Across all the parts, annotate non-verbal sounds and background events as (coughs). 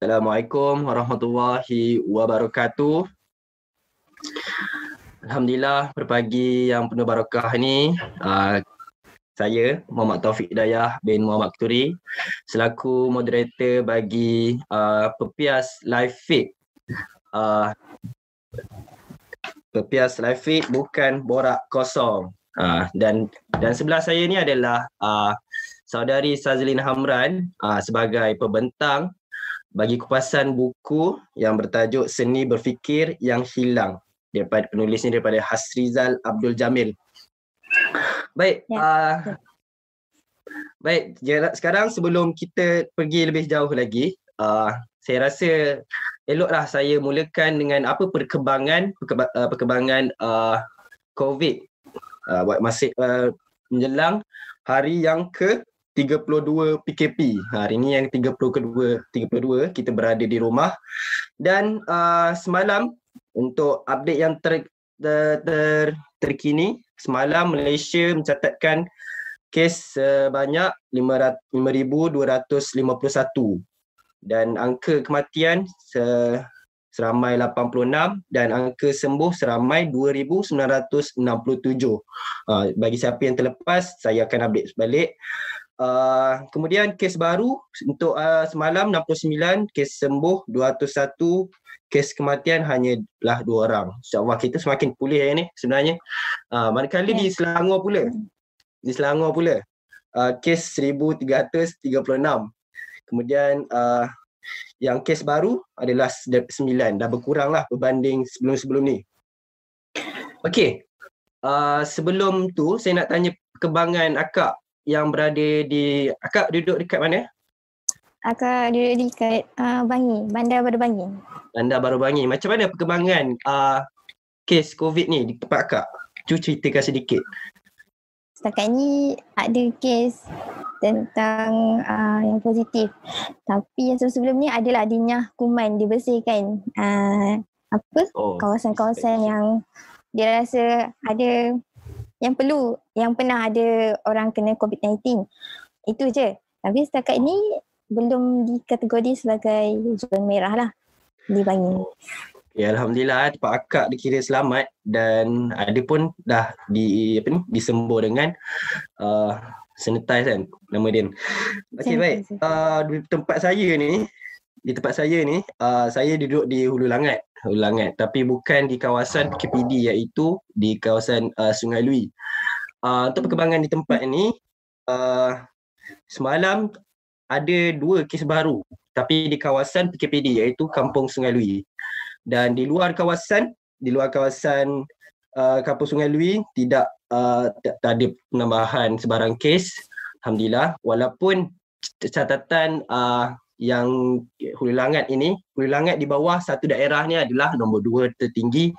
Assalamualaikum warahmatullahi wabarakatuh. Alhamdulillah berpagi yang penuh barakah ni uh, saya Muhammad Taufik Hidayah bin Muhammad Keturi selaku moderator bagi uh, Pepias Live Feed. Uh, Pepias Live Feed bukan borak kosong. Uh, dan dan sebelah saya ni adalah uh, saudari Sazlin Hamran uh, sebagai pembentang bagi kupasan buku yang bertajuk Seni Berfikir Yang Hilang daripada penulis ni daripada Hasrizal Abdul Jamil. Baik, ya. uh, baik. Sekarang sebelum kita pergi lebih jauh lagi, uh, saya rasa eloklah saya mulakan dengan apa perkembangan uh, perkembangan uh, COVID uh, masih uh, menjelang hari yang ke 32 PKP. Hari ini yang 30 kedua 32 kita berada di rumah dan uh, semalam untuk update yang ter, ter, ter terkini semalam Malaysia mencatatkan kes sebanyak 5251 dan angka kematian se, seramai 86 dan angka sembuh seramai 2967. Uh, bagi siapa yang terlepas saya akan update balik. Uh, kemudian kes baru untuk uh, semalam 69, kes sembuh 201, kes kematian hanyalah dua orang. InsyaAllah kita semakin pulih ni sebenarnya. Uh, manakala yeah. di Selangor pula. Di Selangor pula. Uh, kes 1336. Kemudian uh, yang kes baru adalah 9. Dah berkurang lah berbanding sebelum-sebelum ni. Okey. Uh, sebelum tu saya nak tanya perkembangan akak yang berada di akak duduk dekat mana? Akak duduk di dekat uh, Bangi, Bandar Baru Bangi. Bandar Baru Bangi. Macam mana perkembangan uh, kes COVID ni di tempat akak? Cuba ceritakan sedikit. Setakat ni ada kes tentang uh, yang positif. Tapi yang sebelum ni adalah adanya kuman dibersihkan uh, apa oh, kawasan-kawasan yang dia rasa ada yang perlu yang pernah ada orang kena COVID-19. Itu je. Tapi setakat ini belum dikategori sebagai zon merah lah di Bangi. Ya Alhamdulillah tempat akak dikira selamat dan ada pun dah di apa ni disembuh dengan uh, sanitize kan nama dia. Okey baik. Uh, tempat saya ni di tempat saya ni uh, saya duduk di Hulu Langat. Hulu Langat tapi bukan di kawasan PKPD iaitu di kawasan uh, Sungai Lui. Uh, untuk perkembangan di tempat ini uh, semalam ada dua kes baru tapi di kawasan PKPD iaitu Kampung Sungai Lui. Dan di luar kawasan di luar kawasan uh, Kampung Sungai Lui tidak uh, tak ada penambahan sebarang kes alhamdulillah walaupun catatan uh, yang Hulu Langat ini, Hulu Langat di bawah satu daerah ni adalah nombor dua tertinggi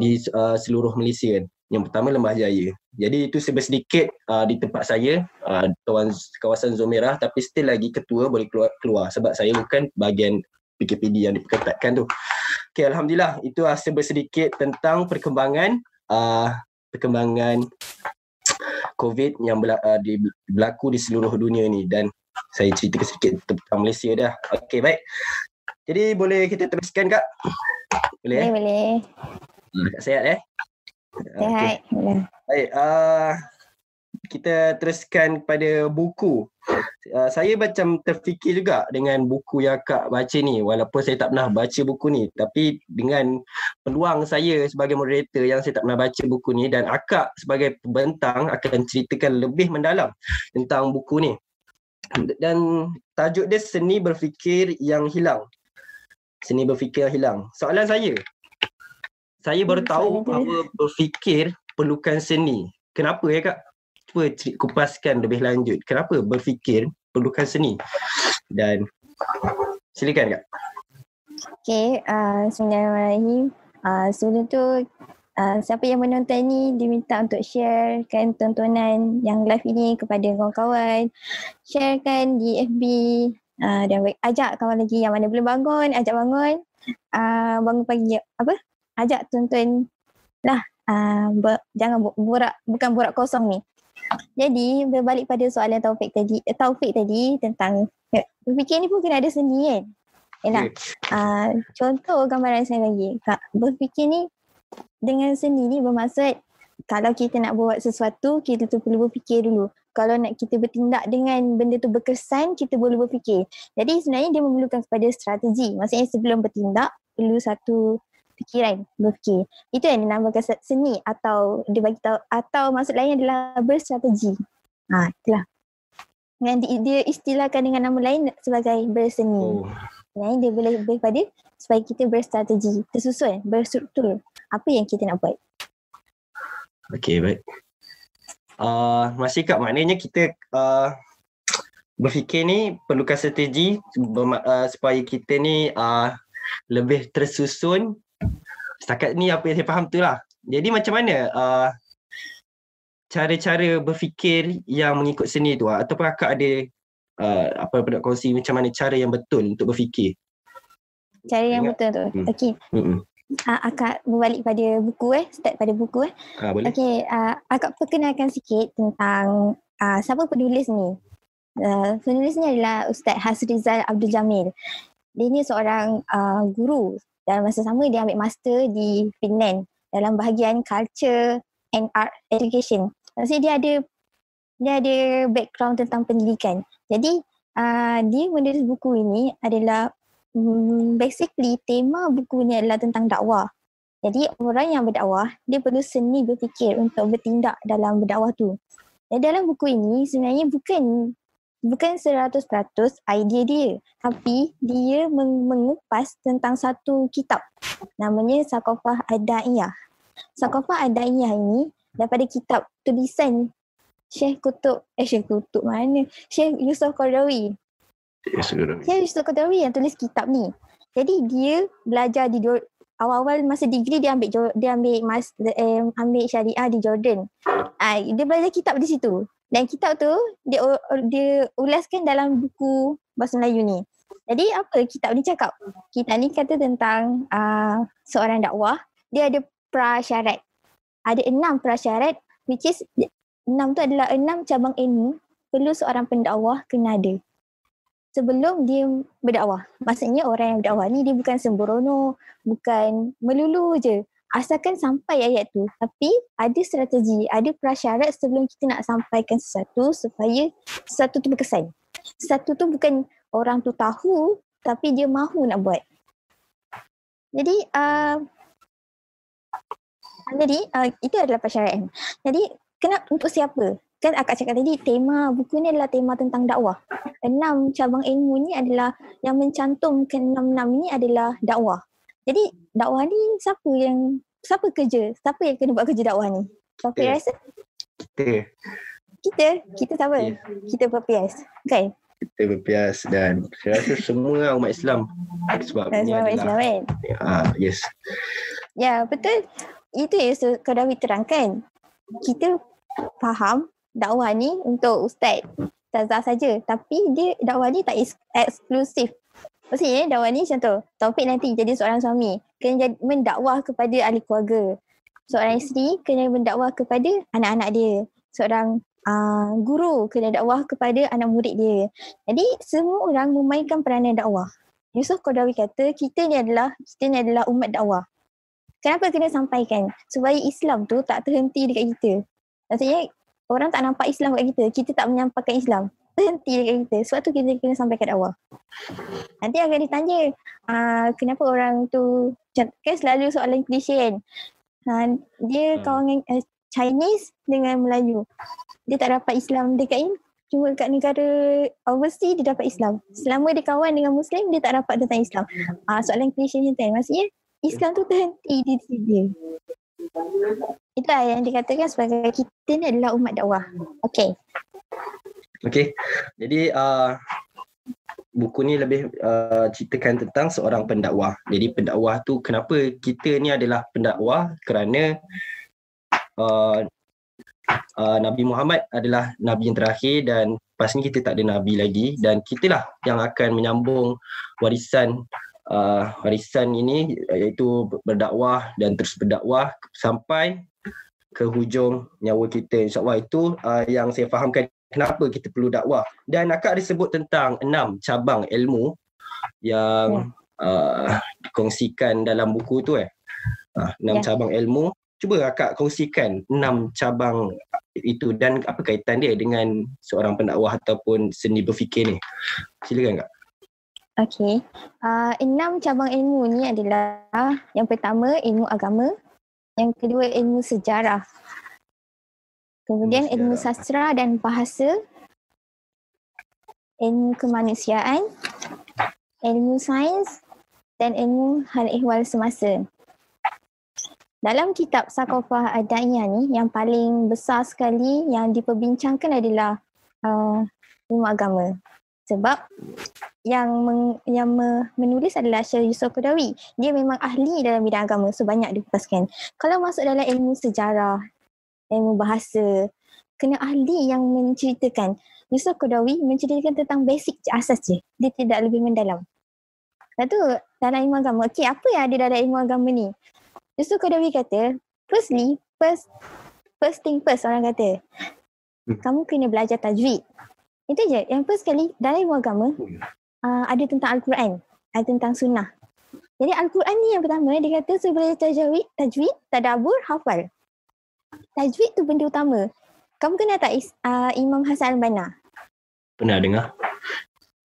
di uh, seluruh Malaysia. Yang pertama Lembah Jaya. Jadi itu sedikit uh, di tempat saya, uh, kawasan, zon merah tapi still lagi ketua boleh keluar, keluar sebab saya bukan bahagian PKPD yang diperketatkan tu. Okay, Alhamdulillah itu hasil sedikit tentang perkembangan uh, perkembangan COVID yang berlaku di seluruh dunia ni dan saya ceritakan sedikit tentang Malaysia dah. Okey, baik. Jadi boleh kita teruskan kak? Boleh? Boleh, eh? boleh. Hmm, kak sihat eh? Sihat, okay. Baik, uh, kita teruskan kepada buku. Uh, saya macam terfikir juga dengan buku yang kak baca ni walaupun saya tak pernah baca buku ni tapi dengan peluang saya sebagai moderator yang saya tak pernah baca buku ni dan akak sebagai pembentang akan ceritakan lebih mendalam tentang buku ni dan tajuk dia seni berfikir yang hilang. Seni berfikir yang hilang. Soalan saya. Saya baru hmm, tahu bahawa berfikir perlukan seni. Kenapa ya kak? Cuba kupaskan lebih lanjut. Kenapa berfikir perlukan seni? Dan silakan kak. Okay, uh, Bismillahirrahmanirrahim. Uh, sebelum tu uh, siapa yang menonton ni diminta untuk sharekan tontonan yang live ini kepada kawan-kawan. Sharekan di FB uh, dan ajak kawan lagi yang mana belum bangun, ajak bangun. Uh, bangun pagi apa? Ajak tonton lah. Uh, ber, jangan borak bukan borak kosong ni. Jadi berbalik pada soalan Taufik tadi, eh, Taufik tadi tentang eh, berfikir ni pun kena ada seni kan? Enak. Okay. Uh, contoh gambaran saya bagi. Berfikir ni dengan seni ni bermaksud kalau kita nak buat sesuatu, kita tu perlu berfikir dulu. Kalau nak kita bertindak dengan benda tu berkesan, kita boleh berfikir. Jadi sebenarnya dia memerlukan kepada strategi. Maksudnya sebelum bertindak, perlu satu fikiran, berfikir. Itu yang dinamakan seni atau dia bagi tahu atau maksud lain adalah berstrategi. Ha, itulah. Yang dia istilahkan dengan nama lain sebagai berseni. Oh. Yang dia boleh lebih pada supaya kita berstrategi, tersusun, berstruktur. Apa yang kita nak buat. Okay, baik. Uh, masih kat maknanya kita uh, berfikir ni perlukan strategi uh, supaya kita ni uh, lebih tersusun. Setakat ni apa yang saya faham tu lah. Jadi macam mana uh, cara-cara berfikir yang mengikut seni tu ah? ataupun akak ada uh, apa nak kongsi macam mana cara yang betul untuk berfikir cara yang Ingat? betul tu hmm. okey hmm. Uh, akak berbalik pada buku eh? Start pada buku eh? Uh, boleh. Okey uh, akak perkenalkan sikit tentang uh, siapa penulis ni? Uh, penulis ni adalah Ustaz Hasrizal Abdul Jamil. Dia ni seorang uh, guru. Dan masa sama dia ambil master di Finland dalam bahagian culture and art education. Maksudnya dia ada dia ada background tentang pendidikan. Jadi uh, dia menulis buku ini adalah um, basically tema buku ini adalah tentang dakwah. Jadi orang yang berdakwah dia perlu seni berfikir untuk bertindak dalam berdakwah tu. Dan dalam buku ini sebenarnya bukan bukan 100% idea dia tapi dia mengupas tentang satu kitab namanya Sakofah Adaiyah. Sakofah Adaiyah ini daripada kitab tulisan Syekh Kutub, eh Syekh Kutub mana? Syekh Yusof Qardawi. Syekh Yusof Qardawi yang tulis kitab ni. Jadi dia belajar di awal-awal masa degree dia ambil dia ambil mas eh, ambil syariah di Jordan. Ah dia belajar kitab di situ. Dan kitab tu dia dia ulaskan dalam buku bahasa Melayu ni. Jadi apa kitab ni cakap? Kitab ni kata tentang uh, seorang dakwah, dia ada prasyarat ada enam prasyarat which is enam tu adalah enam cabang ilmu perlu seorang pendakwah kena ada sebelum dia berdakwah. Maksudnya orang yang berdakwah ni dia bukan sembrono, bukan melulu je. Asalkan sampai ayat tu. Tapi ada strategi, ada prasyarat sebelum kita nak sampaikan sesuatu supaya sesuatu tu berkesan. Sesuatu tu bukan orang tu tahu tapi dia mahu nak buat. Jadi uh, jadi uh, itu adalah persyaratan. Jadi kena untuk siapa? Kan akak cakap tadi tema buku ni adalah tema tentang dakwah. Enam cabang ilmu ni adalah yang mencantumkan enam-enam ni adalah dakwah. Jadi dakwah ni siapa yang siapa kerja? Siapa yang kena buat kerja dakwah ni? Siapa yang rasa? Kita. Kita? Kita siapa? Yeah. Kita berpias. Okay. Kita berpias dan saya rasa semua umat Islam sebab ni adalah Islam, kan? uh, yes. Ya, betul itu yang Qadawi terangkan. Kita faham dakwah ni untuk ustaz, ustazah saja. Tapi dia dakwah ni tak eksklusif. Maksudnya dakwah ni contoh, topik nanti jadi seorang suami. Kena jadi, mendakwah kepada ahli keluarga. Seorang isteri kena mendakwah kepada anak-anak dia. Seorang uh, guru kena dakwah kepada anak murid dia. Jadi semua orang memainkan peranan dakwah. Yusuf Qadawi kata kita ni adalah kita ni adalah umat dakwah. Kenapa kena sampaikan? Supaya Islam tu tak terhenti dekat kita. Maksudnya orang tak nampak Islam dekat kita. Kita tak menyampaikan Islam. (laughs) Terhenti dekat kita. Sebab tu kita kena sampaikan dakwah. Nanti akan ditanya uh, kenapa orang tu kan selalu soalan klise kan. Uh, dia hmm. kawan uh, Chinese dengan Melayu. Dia tak dapat Islam dekat ini. Cuma dekat negara overseas dia dapat Islam. Selama dia kawan dengan Muslim dia tak dapat tentang Islam. Uh, soalan klise macam tu Maksudnya Islam tu terhenti di dia. Itulah yang dikatakan sebagai kita ni adalah umat dakwah. Okay. Okay. Jadi uh, buku ni lebih uh, ceritakan tentang seorang pendakwah. Jadi pendakwah tu kenapa kita ni adalah pendakwah kerana uh, uh, Nabi Muhammad adalah Nabi yang terakhir dan lepas ni kita tak ada Nabi lagi dan kita lah yang akan menyambung warisan uh, warisan ini iaitu berdakwah dan terus berdakwah sampai ke hujung nyawa kita insyaallah itu uh, yang saya fahamkan kenapa kita perlu dakwah dan akak ada sebut tentang enam cabang ilmu yang yeah. uh, dikongsikan dalam buku tu eh. Uh, enam yeah. cabang ilmu. Cuba akak kongsikan enam cabang itu dan apa kaitan dia dengan seorang pendakwah ataupun seni berfikir ni. Silakan kak. Okay. Uh, enam cabang ilmu ni adalah yang pertama ilmu agama, yang kedua ilmu sejarah, kemudian ilmu sastra dan bahasa, ilmu kemanusiaan, ilmu sains dan ilmu hal ehwal semasa. Dalam kitab Sakofah Adaiyah ni yang paling besar sekali yang diperbincangkan adalah uh, ilmu agama sebab yang meng, yang me, menulis adalah Syekh Yusof Qadawi. Dia memang ahli dalam bidang agama so banyak dipaskan. Kalau masuk dalam ilmu sejarah, ilmu bahasa, kena ahli yang menceritakan. Yusof Qadawi menceritakan tentang basic asas je. Dia tidak lebih mendalam. Lepas tu dalam ilmu agama, okay apa yang ada dalam ilmu agama ni? Yusof Qadawi kata, firstly, first, first thing first orang kata, hmm. kamu kena belajar tajwid. Itu je. Yang first sekali dalam ilmu agama uh, ada tentang Al-Quran, ada tentang sunnah. Jadi Al-Quran ni yang pertama dia kata sebelum tajwid, tajwid, tadabur, hafal. Tajwid tu benda utama. Kamu kenal tak uh, Imam Hasan Al-Banna? Pernah dengar.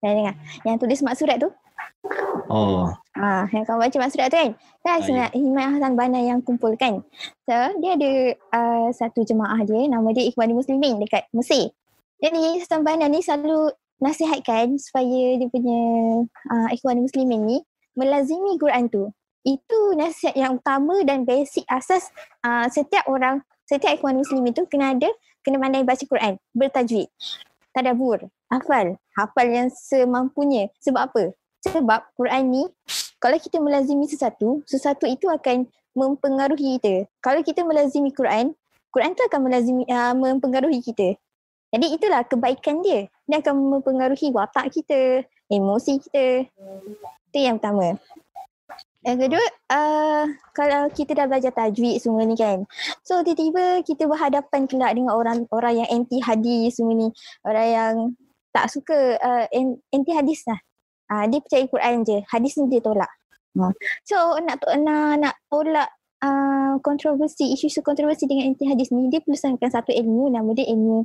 Pernah dengar. Yang tulis mak surat tu? Oh. Ah, yang kamu baca mak surat tu kan? Kan ah, Imam Hasan Banna yang kumpulkan. So, dia ada uh, satu jemaah dia nama dia Ikhwan Muslimin dekat Mesir. Jadi Banna ni selalu nasihatkan supaya dia punya uh, ikhwan muslimin ni melazimi Quran tu. Itu nasihat yang utama dan basic asas uh, setiap orang, setiap ikhwan muslimin tu kena ada, kena pandai baca Quran, bertajwid, tadabur, hafal, hafal yang semampunya. Sebab apa? Sebab Quran ni kalau kita melazimi sesuatu, sesuatu itu akan mempengaruhi kita. Kalau kita melazimi Quran, Quran tu akan melazimi, uh, mempengaruhi kita. Jadi itulah kebaikan dia. Dia akan mempengaruhi watak kita, emosi kita. Itu yang pertama. Yang kedua, uh, kalau kita dah belajar tajwid semua ni kan. So tiba-tiba kita berhadapan kelak dengan orang orang yang anti hadis semua ni. Orang yang tak suka uh, anti hadis lah. Uh, dia percaya Quran je. Hadis ni dia tolak. Uh. So nak, nak, nak tolak uh, kontroversi, isu-isu kontroversi dengan anti hadis ni, dia perlu satu ilmu nama dia ilmu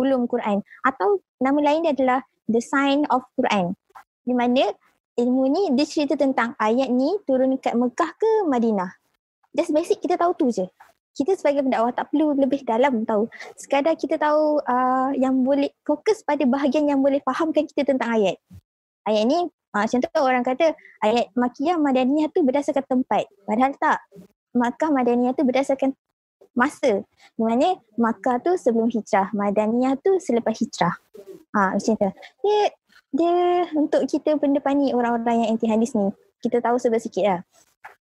ulum Quran. Atau nama lain dia adalah the sign of Quran. Di mana ilmu ni dia cerita tentang ayat ni turun dekat Mekah ke Madinah. Just basic kita tahu tu je. Kita sebagai pendakwah tak perlu lebih dalam tahu. Sekadar kita tahu uh, yang boleh fokus pada bahagian yang boleh fahamkan kita tentang ayat. Ayat ni uh, contoh orang kata ayat Makiyah Madaniyah tu berdasarkan tempat. Padahal tak. Makkah Madaniyah tu berdasarkan masa. Mana Makkah tu sebelum hijrah, Madaniyah tu selepas hijrah. Ha, macam tu. Dia, dia untuk kita pendepani orang-orang yang anti hadis ni, kita tahu sebab sikit lah.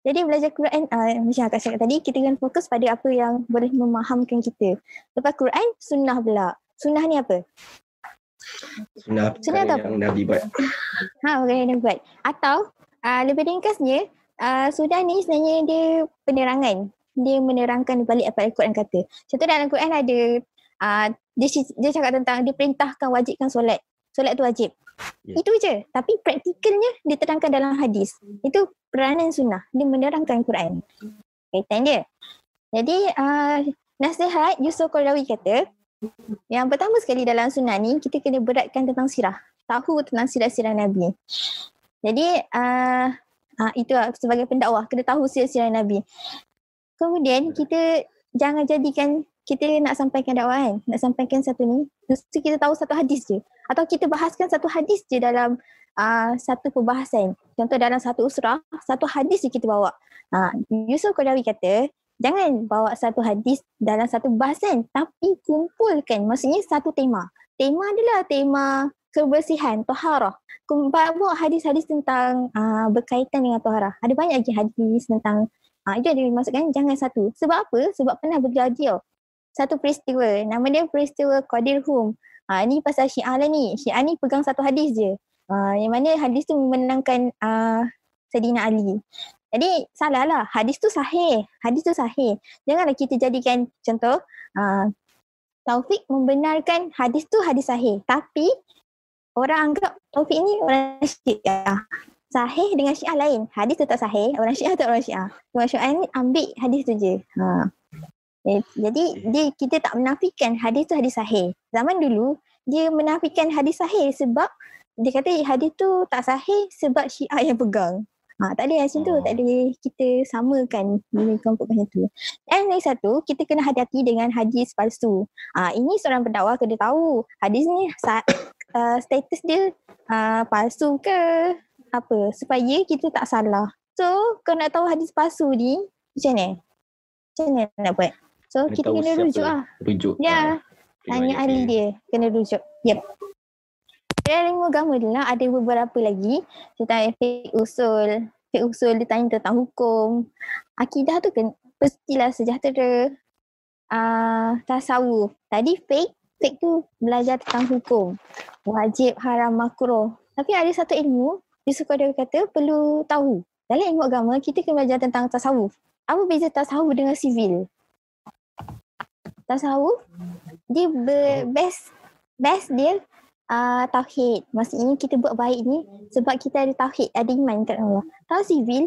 Jadi belajar Quran, uh, macam akak cakap tadi, kita kena fokus pada apa yang boleh memahamkan kita. Lepas Quran, sunnah pula. Sunnah ni apa? Sunnah, sunnah yang Nabi buat. Ha, perkara yang Nabi buat. Atau, uh, lebih ringkasnya, uh, sunnah ni sebenarnya dia penerangan dia menerangkan balik apa Al-Quran kata. Contoh dalam Al-Quran ada uh, dia, dia cakap tentang dia perintahkan wajibkan solat. Solat tu wajib. Yeah. Itu je. Tapi praktikalnya dia terangkan dalam hadis. Itu peranan sunnah. Dia menerangkan Al-Quran. Kaitan dia. Jadi uh, nasihat Yusuf Qarawi kata yang pertama sekali dalam sunnah ni kita kena beratkan tentang sirah. Tahu tentang sirah-sirah Nabi. Jadi uh, uh, itu lah, sebagai pendakwah kena tahu sirah-sirah Nabi. Kemudian kita jangan jadikan kita nak sampaikan dakwah kan, nak sampaikan satu ni, mesti kita tahu satu hadis je. Atau kita bahaskan satu hadis je dalam uh, satu perbahasan. Contoh dalam satu usrah, satu hadis je kita bawa. Uh, Yusuf Qadawi kata, jangan bawa satu hadis dalam satu bahasan tapi kumpulkan, maksudnya satu tema. Tema adalah tema kebersihan, toharah. Bawa hadis-hadis tentang uh, berkaitan dengan toharah. Ada banyak lagi hadis tentang Ha, itu yang dimaksudkan jangan satu. Sebab apa? Sebab pernah berjadi satu peristiwa. Nama dia peristiwa Qadir Hum. Ha, ni pasal Syiah lah ni. Syiah ni pegang satu hadis je. Ha, yang mana hadis tu menangkan uh, Sayyidina Ali. Jadi salah lah. Hadis tu sahih. Hadis tu sahih. Janganlah kita jadikan contoh. Uh, Taufik membenarkan hadis tu hadis sahih. Tapi orang anggap Taufik ni orang syiah. Sahih dengan syiah lain. Hadis tetap sahih. Orang syiah tak orang syiah. Orang syiah ni ambil hadis tu je. Ha. Eh, jadi dia kita tak menafikan hadis tu hadis sahih. Zaman dulu dia menafikan hadis sahih sebab dia kata hadis tu tak sahih sebab syiah yang pegang. Ha, tak ada macam tu. Tak ada kita samakan bila kelompok macam tu. Dan lagi satu, kita kena hati-hati dengan hadis palsu. Ha, ini seorang pendakwah kena tahu hadis ni (coughs) uh, status dia uh, palsu ke apa supaya kita tak salah. So, kau nak tahu hadis palsu ni macam mana? Macam mana nak buat? So, kita kena rujuk lah. Rujuk. Ya. Tanya ahli dia. Kena rujuk. Yep. Dalam ilmu agama ni lah ada beberapa lagi tentang efek usul. Efek usul dia tanya tentang hukum. Akidah tu kan pastilah sejahtera. Uh, tasawuf. Tadi fake. Fake tu belajar tentang hukum. Wajib, haram, makruh. Tapi ada satu ilmu, Yusuf Qadir kata perlu tahu. Dalam ilmu agama, kita kena belajar tentang tasawuf. Apa beza tasawuf dengan sivil? Tasawuf, dia best best dia uh, tauhid. Maksudnya kita buat baik ni sebab kita ada tauhid, ada iman kat Allah. Kalau sivil,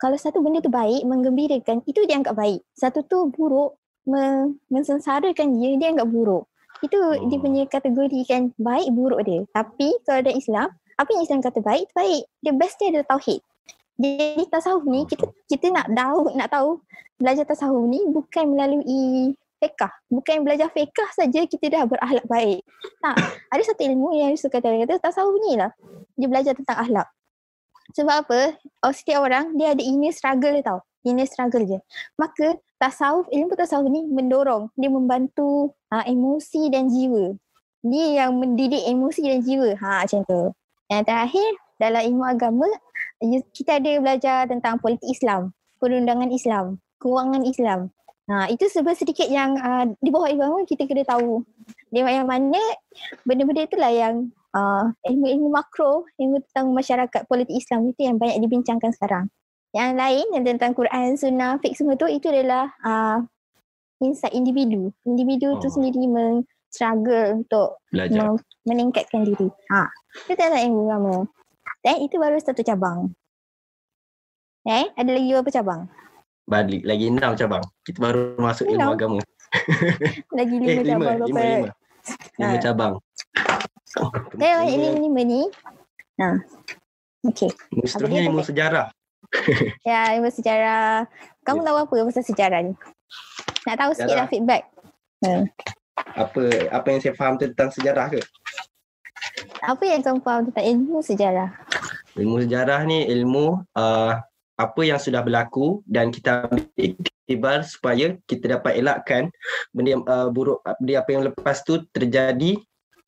kalau satu benda tu baik, menggembirakan, itu dia anggap baik. Satu tu buruk, mensensarakan dia, dia anggap buruk. Itu oh. dia punya kategori kan baik buruk dia. Tapi kalau ada Islam, apa yang Islam kata baik, baik. Dia best dia adalah tauhid. Jadi tasawuf ni kita kita nak tahu nak tahu belajar tasawuf ni bukan melalui fiqah. Bukan belajar fiqah saja kita dah berakhlak baik. Tak. Ada satu ilmu yang Yusuf kata, kata tasawuf ni lah. Dia belajar tentang akhlak. Sebab apa? Oh, setiap orang dia ada inner struggle tau. Inner struggle je. Maka tasawuf, ilmu tasawuf ni mendorong. Dia membantu ha, emosi dan jiwa. Dia yang mendidik emosi dan jiwa. Ha, macam tu. Yang terakhir, dalam ilmu agama, kita ada belajar tentang politik Islam. Perundangan Islam. Kewangan Islam. Ha, itu sebab sedikit yang uh, di bawah ilmu kita kena tahu. Dia yang mana benda-benda itulah yang uh, ilmu-ilmu makro, ilmu tentang masyarakat politik Islam itu yang banyak dibincangkan sekarang. Yang lain yang tentang Quran, Sunnah, Fiqh semua tu itu adalah uh, insight individu. Individu oh. tu sendiri men struggle untuk men- meningkatkan diri. Ha. Itu adalah ilmu agama. Dan itu baru satu cabang. Eh, ada lagi berapa cabang? balik lagi enam cabang. Kita baru masuk ilmu enam. agama. (laughs) lagi lima, eh, cabang. Lima, lima, lima. lima ha. cabang. Saya banyak lima, lima ni. Nah. Okay. Seterusnya ilmu sejarah. (laughs) ya, ilmu sejarah. Kamu ya. tahu apa pasal sejarah ni? Nak tahu sikit lah feedback. Hmm. Apa apa yang saya faham tentang sejarah ke? Apa yang kamu faham tentang ilmu sejarah? Ilmu sejarah ni ilmu uh, apa yang sudah berlaku dan kita ambil iktibar supaya kita dapat elakkan benda yang uh, buruk benda apa yang lepas tu terjadi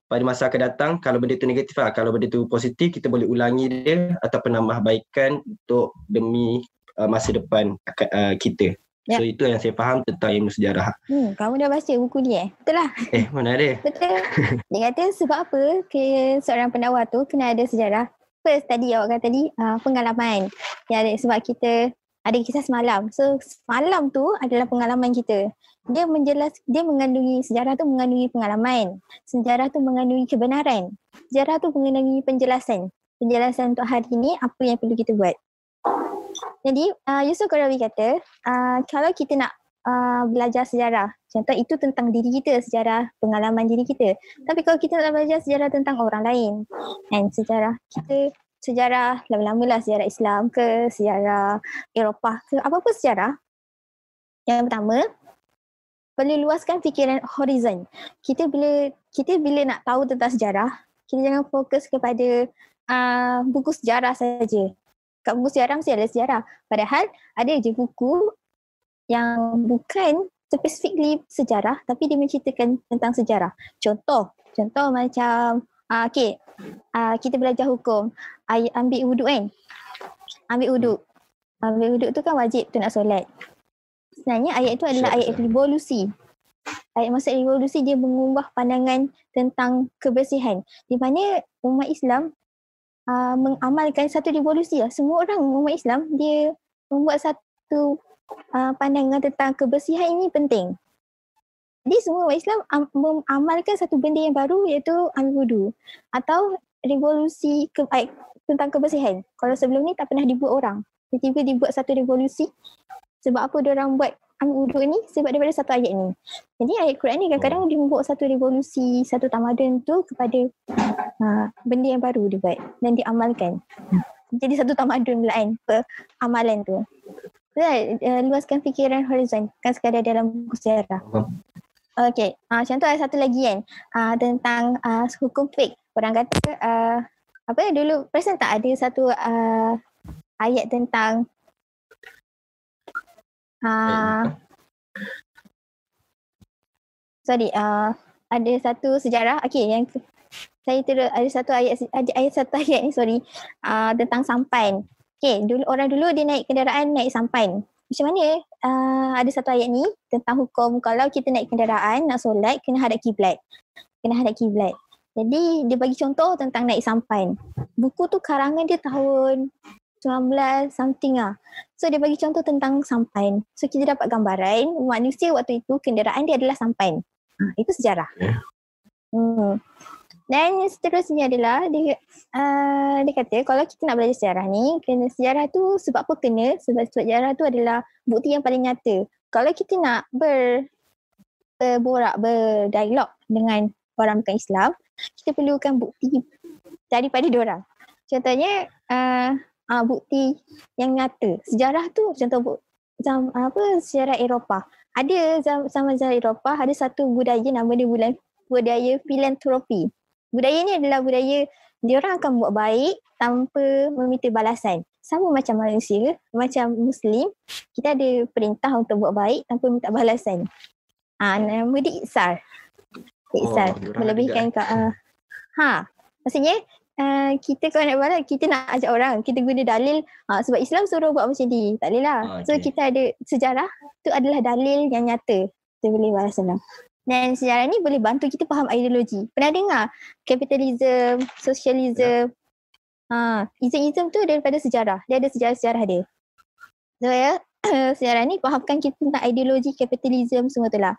pada masa akan datang kalau benda itu negatif lah. kalau benda itu positif kita boleh ulangi dia atau penambahbaikan untuk demi uh, masa depan uh, kita Ya. So itu yang saya faham tentang ilmu sejarah. Hmm, kamu dah baca buku ni eh? Betul lah. Eh, mana ada? Betul. (laughs) Dia kata sebab apa ke seorang pendakwa tu kena ada sejarah first tadi awak kata tadi uh, pengalaman. Ya sebab kita ada kisah semalam. So semalam tu adalah pengalaman kita. Dia menjelas dia mengandungi sejarah tu mengandungi pengalaman. Sejarah tu mengandungi kebenaran. Sejarah tu mengandungi penjelasan. Penjelasan untuk hari ini apa yang perlu kita buat. Jadi uh, Yusuf Qarawi kata uh, kalau kita nak uh, belajar sejarah. Contoh itu tentang diri kita, sejarah pengalaman diri kita. Tapi kalau kita nak belajar sejarah tentang orang lain, dan sejarah kita, sejarah lama-lama lah sejarah Islam ke, sejarah Eropah ke, apa-apa sejarah. Yang pertama, perlu luaskan fikiran horizon. Kita bila kita bila nak tahu tentang sejarah, kita jangan fokus kepada uh, buku sejarah saja. Kat buku sejarah mesti ada sejarah. Padahal ada je buku yang bukan specifically sejarah tapi dia menceritakan tentang sejarah. Contoh, contoh macam uh, okay, uh, kita belajar hukum, uh, ambil wuduk kan? Ambil wuduk. Ambil wuduk tu kan wajib tu nak solat. Sebenarnya ayat itu adalah ayat revolusi. Ayat masa revolusi dia mengubah pandangan tentang kebersihan. Di mana umat Islam uh, mengamalkan satu revolusi lah. Semua orang umat Islam dia membuat satu uh, pandangan tentang kebersihan ini penting. Jadi semua orang Islam am- mengamalkan satu benda yang baru iaitu ambil wudu. Atau revolusi ke, eh, tentang kebersihan. Kalau sebelum ni tak pernah dibuat orang. Tiba-tiba dibuat satu revolusi. Sebab apa orang buat wuduk ni? Sebab daripada satu ayat ni. Jadi ayat Quran ni kadang-kadang dia membuat satu revolusi, satu tamadun tu kepada uh, benda yang baru dia buat dan diamalkan. Jadi satu tamadun pula kan, amalan tu. Right, uh, luaskan fikiran horizon, kan sekadar dalam buku sejarah. Okay, uh, contoh ada satu lagi kan, uh, tentang uh, hukum fake. Orang kata, uh, apa dulu, perasan tak ada satu uh, ayat tentang uh, sorry, uh, ada satu sejarah, okay yang saya terus ada satu ayat ada ayat satu ayat ni sorry uh, tentang sampan. Okay, dulu orang dulu dia naik kenderaan naik sampan. Macam mana uh, ada satu ayat ni tentang hukum kalau kita naik kenderaan nak solat kena hadap kiblat. Kena hadap kiblat. Jadi dia bagi contoh tentang naik sampan. Buku tu karangan dia tahun 19 something ah. So dia bagi contoh tentang sampan. So kita dapat gambaran manusia waktu itu kenderaan dia adalah sampan. Ha, itu sejarah. Yeah. Hmm. Dan seterusnya adalah dia, uh, dia kata kalau kita nak belajar sejarah ni, kena sejarah tu sebab apa kena? Sebab sejarah tu adalah bukti yang paling nyata. Kalau kita nak ber, berborak, berdialog dengan orang bukan Islam, kita perlukan bukti daripada orang. Contohnya, uh, uh, bukti yang nyata. Sejarah tu contoh bu, jam, apa sejarah Eropah. Ada zaman sejarah Eropah ada satu budaya nama dia bulan budaya filantropi budaya ni adalah budaya dia orang akan buat baik tanpa meminta balasan. Sama macam manusia, macam Muslim, kita ada perintah untuk buat baik tanpa minta balasan. Ah, nama dia Iksar. Iksar. Oh, melebihkan ke, uh, ha, maksudnya uh, kita kalau nak balas, kita nak ajak orang. Kita guna dalil uh, sebab Islam suruh buat macam ni. Tak boleh lah. Okay. So kita ada sejarah, tu adalah dalil yang nyata. Kita boleh balas senang. Dan sejarah ni boleh bantu kita faham ideologi. Pernah dengar kapitalism, sosialism. Ya. Ha, ism-ism tu daripada sejarah. Dia ada sejarah-sejarah dia. So ya, (coughs) sejarah ni fahamkan kita tentang ideologi kapitalism semua tu lah.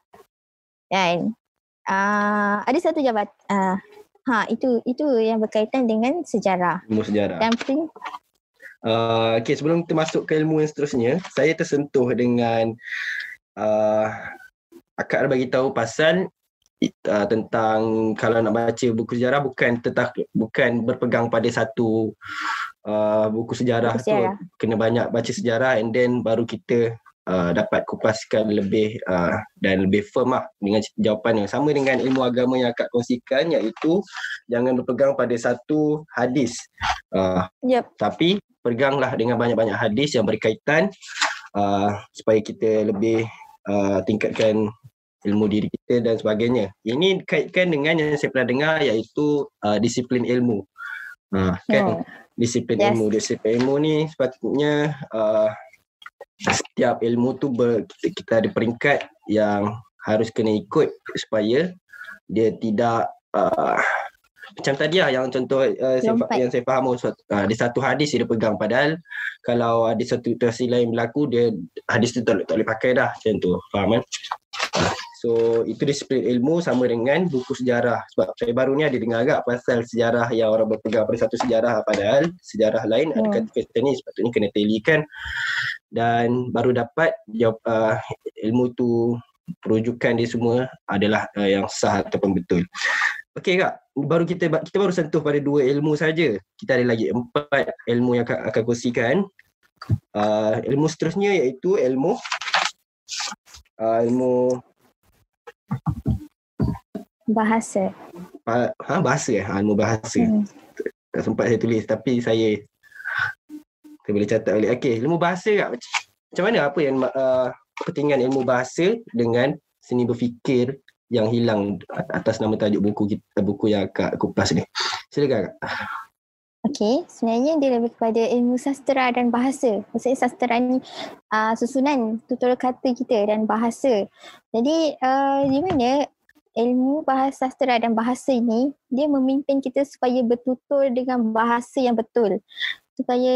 Dan uh, ada satu jabat. Uh, ha, itu itu yang berkaitan dengan sejarah. Ilmu sejarah. Dan prin- Uh, okay, sebelum kita masuk ke ilmu yang seterusnya, saya tersentuh dengan uh, akak dah bagi tahu pasal uh, tentang kalau nak baca buku sejarah bukan tetap bukan berpegang pada satu uh, buku sejarah buku tu kena banyak baca sejarah and then baru kita uh, dapat kupaskan lebih uh, dan lebih firm lah dengan jawapan yang sama dengan ilmu agama yang akak kongsikan iaitu jangan berpegang pada satu hadis uh, yep. tapi peganglah dengan banyak-banyak hadis yang berkaitan uh, supaya kita lebih uh, tingkatkan ilmu diri kita dan sebagainya. Ini kaitkan dengan yang saya pernah dengar iaitu uh, disiplin ilmu. Uh, kan oh. disiplin yes. ilmu, disiplin ilmu ni sepatutnya uh, setiap ilmu tu ber, kita, kita ada peringkat yang harus kena ikut supaya dia tidak uh, macam tadi lah yang contoh uh, saya, yang saya faham uh, ada satu hadis dia pegang. Padahal kalau ada satu situasi lain berlaku dia hadis tu tak, tak boleh pakai dah. Macam tu. Faham kan So itu disiplin ilmu sama dengan buku sejarah sebab saya baru ni ada dengar agak pasal sejarah yang orang berpegang pada satu sejarah padahal sejarah lain hmm. ada kata ni sepatutnya kena telikan dan baru dapat jawab uh, ilmu tu perujukan dia semua adalah uh, yang sah ataupun betul. Okey kak, baru kita kita baru sentuh pada dua ilmu saja. Kita ada lagi empat ilmu yang akan, akan kongsikan. Uh, ilmu seterusnya iaitu ilmu uh, ilmu Bahasa. Ha, bahasa eh? Ha, ilmu bahasa. Hmm. Tak sempat saya tulis tapi saya saya boleh catat balik. Okey, ilmu bahasa tak? Macam mana apa yang uh, kepentingan ilmu bahasa dengan seni berfikir yang hilang atas nama tajuk buku kita, buku yang Kak kupas ni. Silakan Kak. Okey, sebenarnya dia lebih kepada ilmu sastra dan bahasa. Maksudnya sastra ni uh, susunan tutur kata kita dan bahasa. Jadi uh, di mana ilmu bahasa sastra dan bahasa ini dia memimpin kita supaya bertutur dengan bahasa yang betul. Supaya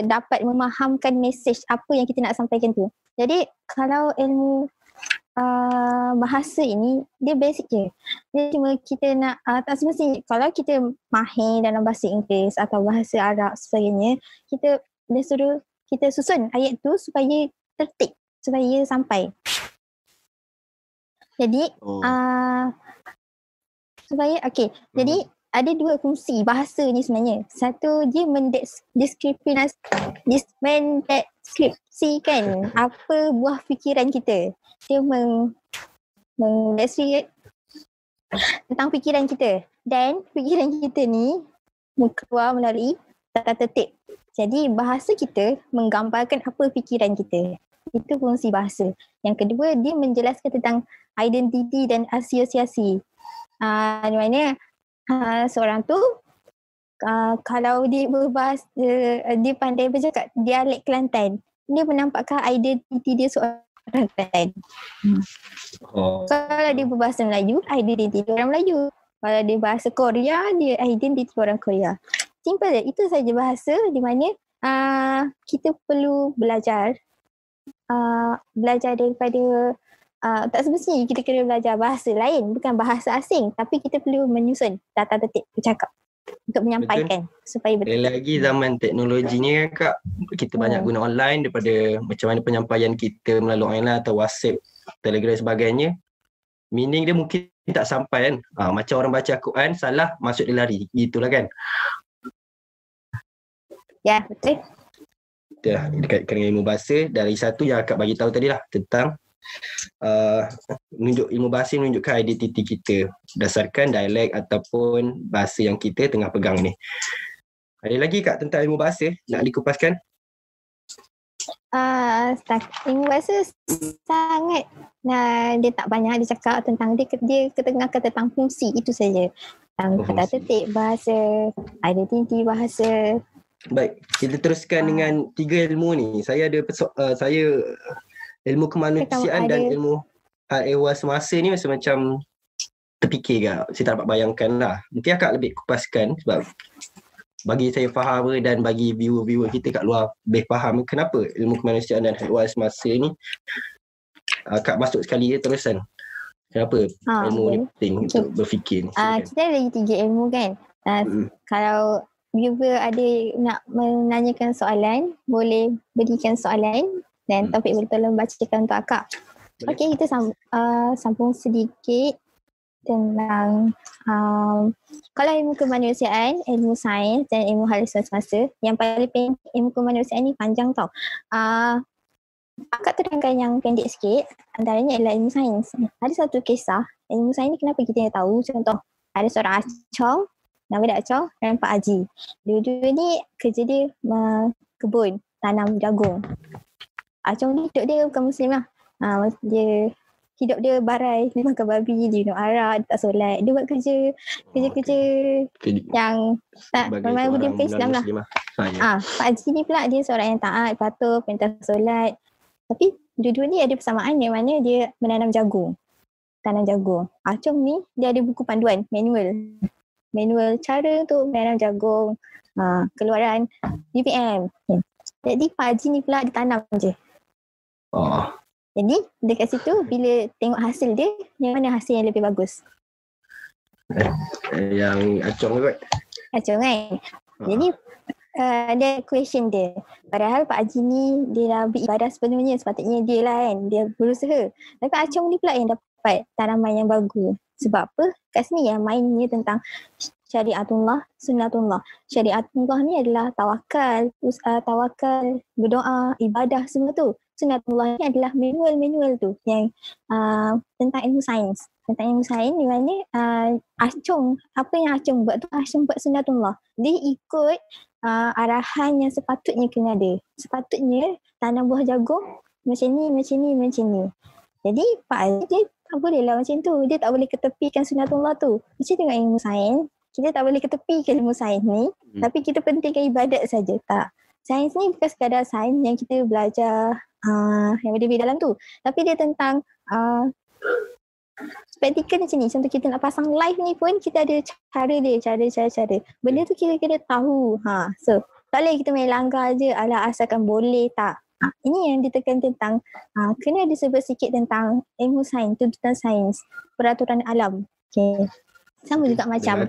dapat memahamkan mesej apa yang kita nak sampaikan tu. Jadi kalau ilmu uh, bahasa ini dia basic je. Dia cuma kita nak uh, tak semestinya kalau kita mahir dalam bahasa Inggeris atau bahasa Arab sebagainya, kita dia suruh kita susun ayat tu supaya tertib, supaya sampai. Jadi oh. uh, supaya okey. Hmm. Jadi ada dua fungsi bahasa ni sebenarnya. Satu dia mendeskripsikan mendeskripsikan apa buah fikiran kita. Dia meng mendeskripsikan tentang fikiran kita dan fikiran kita ni keluar melalui tata tertib. Jadi bahasa kita menggambarkan apa fikiran kita. Itu fungsi bahasa. Yang kedua dia menjelaskan tentang identiti dan asosiasi. Uh, di mana uh, seorang tu uh, kalau dia berbahas uh, dia pandai bercakap dialek Kelantan dia menampakkan identiti dia seorang Kelantan. Hmm. Oh. Kalau dia berbahasa Melayu, identiti dia orang Melayu. Kalau dia bahasa Korea, dia identiti orang Korea. Simple je. Itu saja bahasa di mana uh, kita perlu belajar uh, belajar daripada uh, tak semestinya kita kena belajar bahasa lain bukan bahasa asing tapi kita perlu menyusun tata tertib bercakap untuk menyampaikan betul. supaya betul. Lagi zaman teknologi ni kan kak kita banyak hmm. guna online daripada macam mana penyampaian kita melalui online atau WhatsApp, Telegram sebagainya. Meaning dia mungkin tak sampai kan. Ha, macam orang baca Al-Quran salah masuk dia lari. Itulah kan. Ya betul. Dah dekat dengan ilmu bahasa dari satu yang akak bagi tahu tadi lah tentang uh, menunjuk ilmu bahasa menunjukkan identiti kita berdasarkan dialek ataupun bahasa yang kita tengah pegang ni. Ada lagi kak tentang ilmu bahasa nak dikupaskan? Uh, ilmu bahasa sangat nah, dia tak banyak dia cakap tentang dia dia ketengahkan tentang fungsi itu saja. Tentang oh, kata tertib bahasa, identiti bahasa. Baik, kita teruskan uh, dengan tiga ilmu ni. Saya ada uh, saya ilmu kemanusiaan dan ilmu hal ehwal semasa ni macam macam terfikir ke saya tak dapat bayangkan lah. Mungkin akak lebih kupaskan sebab bagi saya faham dan bagi viewer-viewer kita kat luar lebih faham kenapa ilmu kemanusiaan dan hal ehwal semasa ni akak masuk sekali je terusan. Kenapa ha, ilmu okay. ni penting okay. untuk berfikir ni? Uh, kita ada lagi tiga ilmu kan? Uh, hmm. kalau viewer ada nak menanyakan soalan boleh berikan soalan dan hmm. Taufik boleh tolong bacakan untuk akak. Okey, kita sam- uh, sambung sedikit tentang um, kalau ilmu kemanusiaan, ilmu sains dan ilmu hal semasa. Yang paling penting ilmu kemanusiaan ni panjang tau. Uh, akak terangkan yang pendek sikit. Antaranya adalah ilmu sains. Ada satu kisah, ilmu sains ni kenapa kita tahu. Contoh, ada seorang acong, nama dia acong dan Pak Haji. Dua-dua ni kerja dia uh, kebun, tanam jagung. Acong ni hidup dia bukan Muslim lah. Ha, dia hidup dia barai, dia makan babi, dia minum arak, dia tak solat. Dia buat kerja, kerja-kerja okay. yang tak memang dia bukan Islam lah. Ha, ya. ha, Pak Haji ni pula dia seorang yang taat, patuh, perintah solat. Tapi dua-dua ni ada persamaan yang mana dia menanam jagung. Tanam jagung. Acong ni dia ada buku panduan, manual. Manual cara untuk menanam jagung. Ha, keluaran UPM. Jadi Pak Haji ni pula ditanam je. Oh. Jadi dekat situ bila tengok hasil dia, yang mana hasil yang lebih bagus? Eh, yang acong kot. Acong kan? Oh. Jadi uh, ada question dia. Padahal Pak Haji ni dia dah beribadah sepenuhnya sepatutnya dia lah kan. Dia berusaha. Tapi acong ni pula yang dapat tanaman yang bagus. Sebab apa? Kat sini yang mainnya tentang syariatullah, sunnatullah. Syariatullah ni adalah tawakal, uh, tawakal, berdoa, ibadah semua tu sunatullah ni adalah manual-manual tu yang uh, tentang ilmu sains. Tentang ilmu sains di mana uh, Acung, apa yang Acung buat tu, Acung buat sunatullah. Dia ikut uh, arahan yang sepatutnya kena ada. Sepatutnya tanam buah jagung macam ni, macam ni, macam ni. Jadi Pak Ali dia tak boleh lah macam tu. Dia tak boleh ketepikan sunatullah tu. Macam tengok ilmu sains, kita tak boleh ketepikan ilmu sains ni. Hmm. Tapi kita pentingkan ibadat saja Tak. Sains ni bukan sekadar sains yang kita belajar uh, yang di dalam tu. Tapi dia tentang uh, spektikal macam ni. Contoh kita nak pasang live ni pun kita ada cara dia, cara-cara. Benda tu kira-kira tahu. Ha. So tak boleh kita main langgar je ala asalkan boleh tak. Ha, ini yang ditekan tentang ha, kena disebut sikit tentang ilmu sains, tuntutan sains, peraturan alam. Okay. Sama juga macam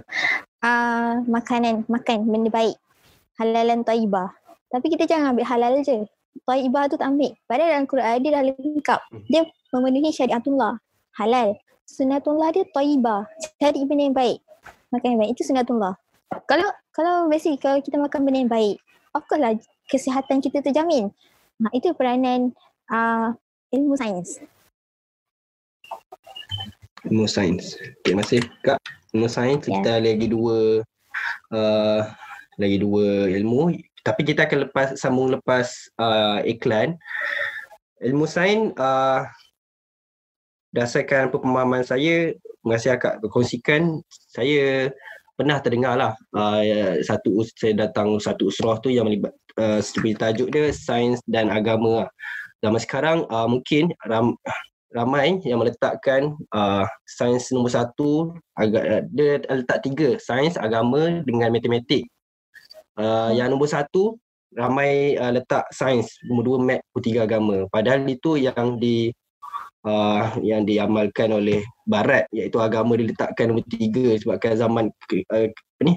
uh, makanan, makan benda baik. Halalan taibah. Tapi kita jangan ambil halal je. Taibah tu tak ambil. Padahal dalam Quran dia dah lengkap. Dia memenuhi syariatullah. Halal. Sunatullah dia taibah. Cari benda yang baik. Makan yang baik. Itu sunatullah. Kalau kalau basic, kalau kita makan benda yang baik, of course lah kesihatan kita terjamin. Ha, itu peranan uh, ilmu sains. Ilmu sains. Terima kasih Kak. Ilmu sains yeah. kita lagi dua uh, lagi dua ilmu. Tapi kita akan lepas sambung lepas uh, iklan. Ilmu sains uh, dasarkan pemahaman saya, terima kasih Kak berkongsikan. Saya pernah terdengar lah uh, satu saya datang satu usrah tu yang melibat uh, tajuk dia sains dan agama. Zaman sekarang uh, mungkin ram, ramai yang meletakkan uh, sains nombor satu agak dia letak tiga sains agama dengan matematik. Uh, yang nombor satu ramai uh, letak sains nombor dua mat tiga agama. Padahal itu yang di uh, yang diamalkan oleh barat iaitu agama diletakkan nombor tiga sebabkan zaman uh, apa ni?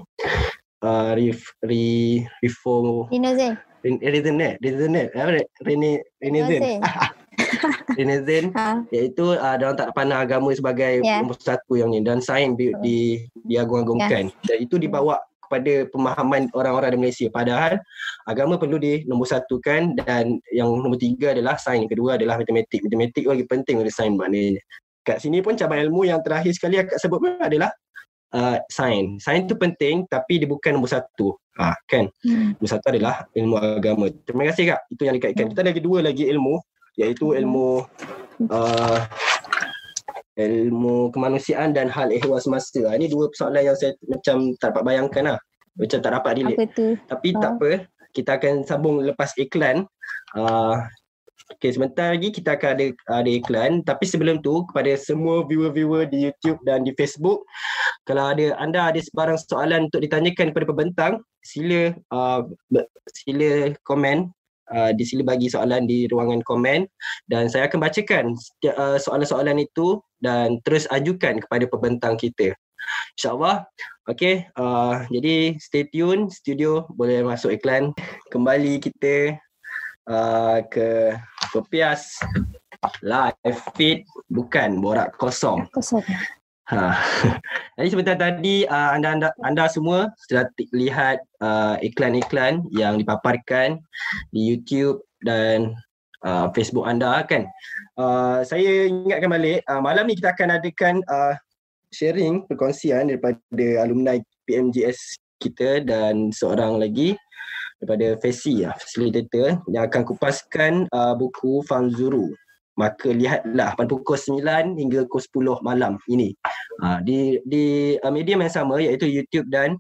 Uh, ref, re, reform. Renaissance Renaissance Renaissance apa Rene Renaissance Renaissance (laughs) ha. iaitu uh, dia tak pandang agama sebagai yeah. nombor satu yang ni. Dan sains di, di diagung-agungkan. Yeah. dan itu dibawa kepada pemahaman orang-orang di Malaysia padahal agama perlu di nombor satu kan dan yang nombor tiga adalah sains yang kedua adalah matematik matematik lagi penting dari sains maknanya kat sini pun cabang ilmu yang terakhir sekali akak sebut pun adalah uh, sains. Sains tu penting tapi dia bukan nombor satu. Ha, kan? Hmm. Nombor satu adalah ilmu agama. Terima kasih Kak. Itu yang dikaitkan. Kita ada lagi dua lagi ilmu iaitu hmm. ilmu uh, ilmu kemanusiaan dan hal ehwal semasa. Ha, ini dua persoalan yang saya macam tak dapat bayangkan lah. Macam tak dapat relate. Tapi ha. tak apa. Kita akan sambung lepas iklan. Uh, Okay, sebentar lagi kita akan ada ada iklan. Tapi sebelum tu, kepada semua viewer-viewer di YouTube dan di Facebook, kalau ada anda ada sebarang soalan untuk ditanyakan kepada pembentang, sila uh, sila komen. Uh, di sila bagi soalan di ruangan komen dan saya akan bacakan uh, soalan-soalan itu dan terus ajukan kepada pembentang kita. InsyaAllah. Okay, uh, jadi stay tune. Studio boleh masuk iklan. Kembali kita uh, ke Pepias live feed bukan borak kosong. Kosong. Ha. (laughs) Jadi sebentar tadi uh, anda anda anda semua sudah lihat uh, iklan-iklan yang dipaparkan di YouTube dan uh, Facebook anda kan. Uh, saya ingatkan balik uh, malam ni kita akan adakan uh, sharing perkongsian daripada alumni PMGS kita dan seorang lagi daripada Fesi lah, facilitator yang akan kupaskan uh, buku Fanzuru. Maka lihatlah pada pukul 9 hingga pukul 10 malam ini. Uh, di di uh, medium yang sama iaitu YouTube dan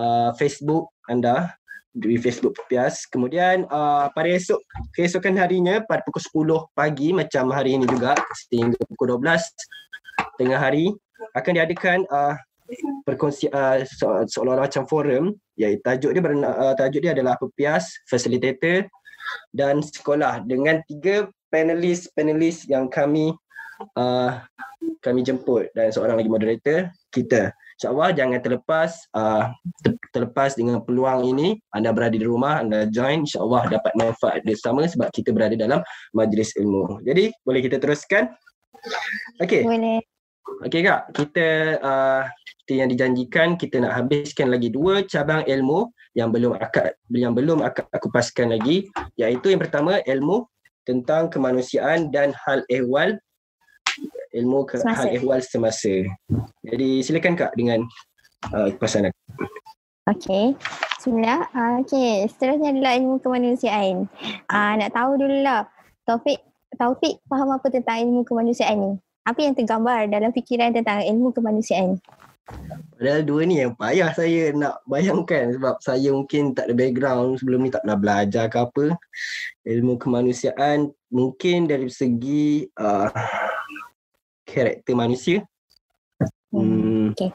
uh, Facebook anda di Facebook Pias. Kemudian uh, pada esok keesokan harinya pada pukul 10 pagi macam hari ini juga sehingga pukul 12 tengah hari akan diadakan uh, perkongsi uh, so, seolah-olah macam forum iaitu tajuk dia uh, tajuk dia adalah pepias facilitator dan sekolah dengan tiga panelis panelis yang kami uh, kami jemput dan seorang lagi moderator kita. Insyaallah jangan terlepas uh, terlepas dengan peluang ini anda berada di rumah anda join insyaallah dapat manfaat bersama sebab kita berada dalam majlis ilmu. Jadi boleh kita teruskan? Okey. Boleh. Okey kak, kita uh, seperti yang dijanjikan kita nak habiskan lagi dua cabang ilmu yang belum akak yang belum akak aku paskan lagi iaitu yang pertama ilmu tentang kemanusiaan dan hal ehwal ilmu ke, hal ehwal semasa. Jadi silakan kak dengan uh, kupasan aku. Okey. Bismillah. Uh, Okey, seterusnya adalah ilmu kemanusiaan. Uh, nak tahu dulu lah. Taufik, Taufik faham apa tentang ilmu kemanusiaan ni? Apa yang tergambar dalam fikiran tentang ilmu kemanusiaan? Padahal dua ni yang payah saya nak bayangkan sebab saya mungkin tak ada background sebelum ni tak pernah belajar ke apa. Ilmu kemanusiaan mungkin dari segi uh, karakter manusia. Hmm, hmm. Okay.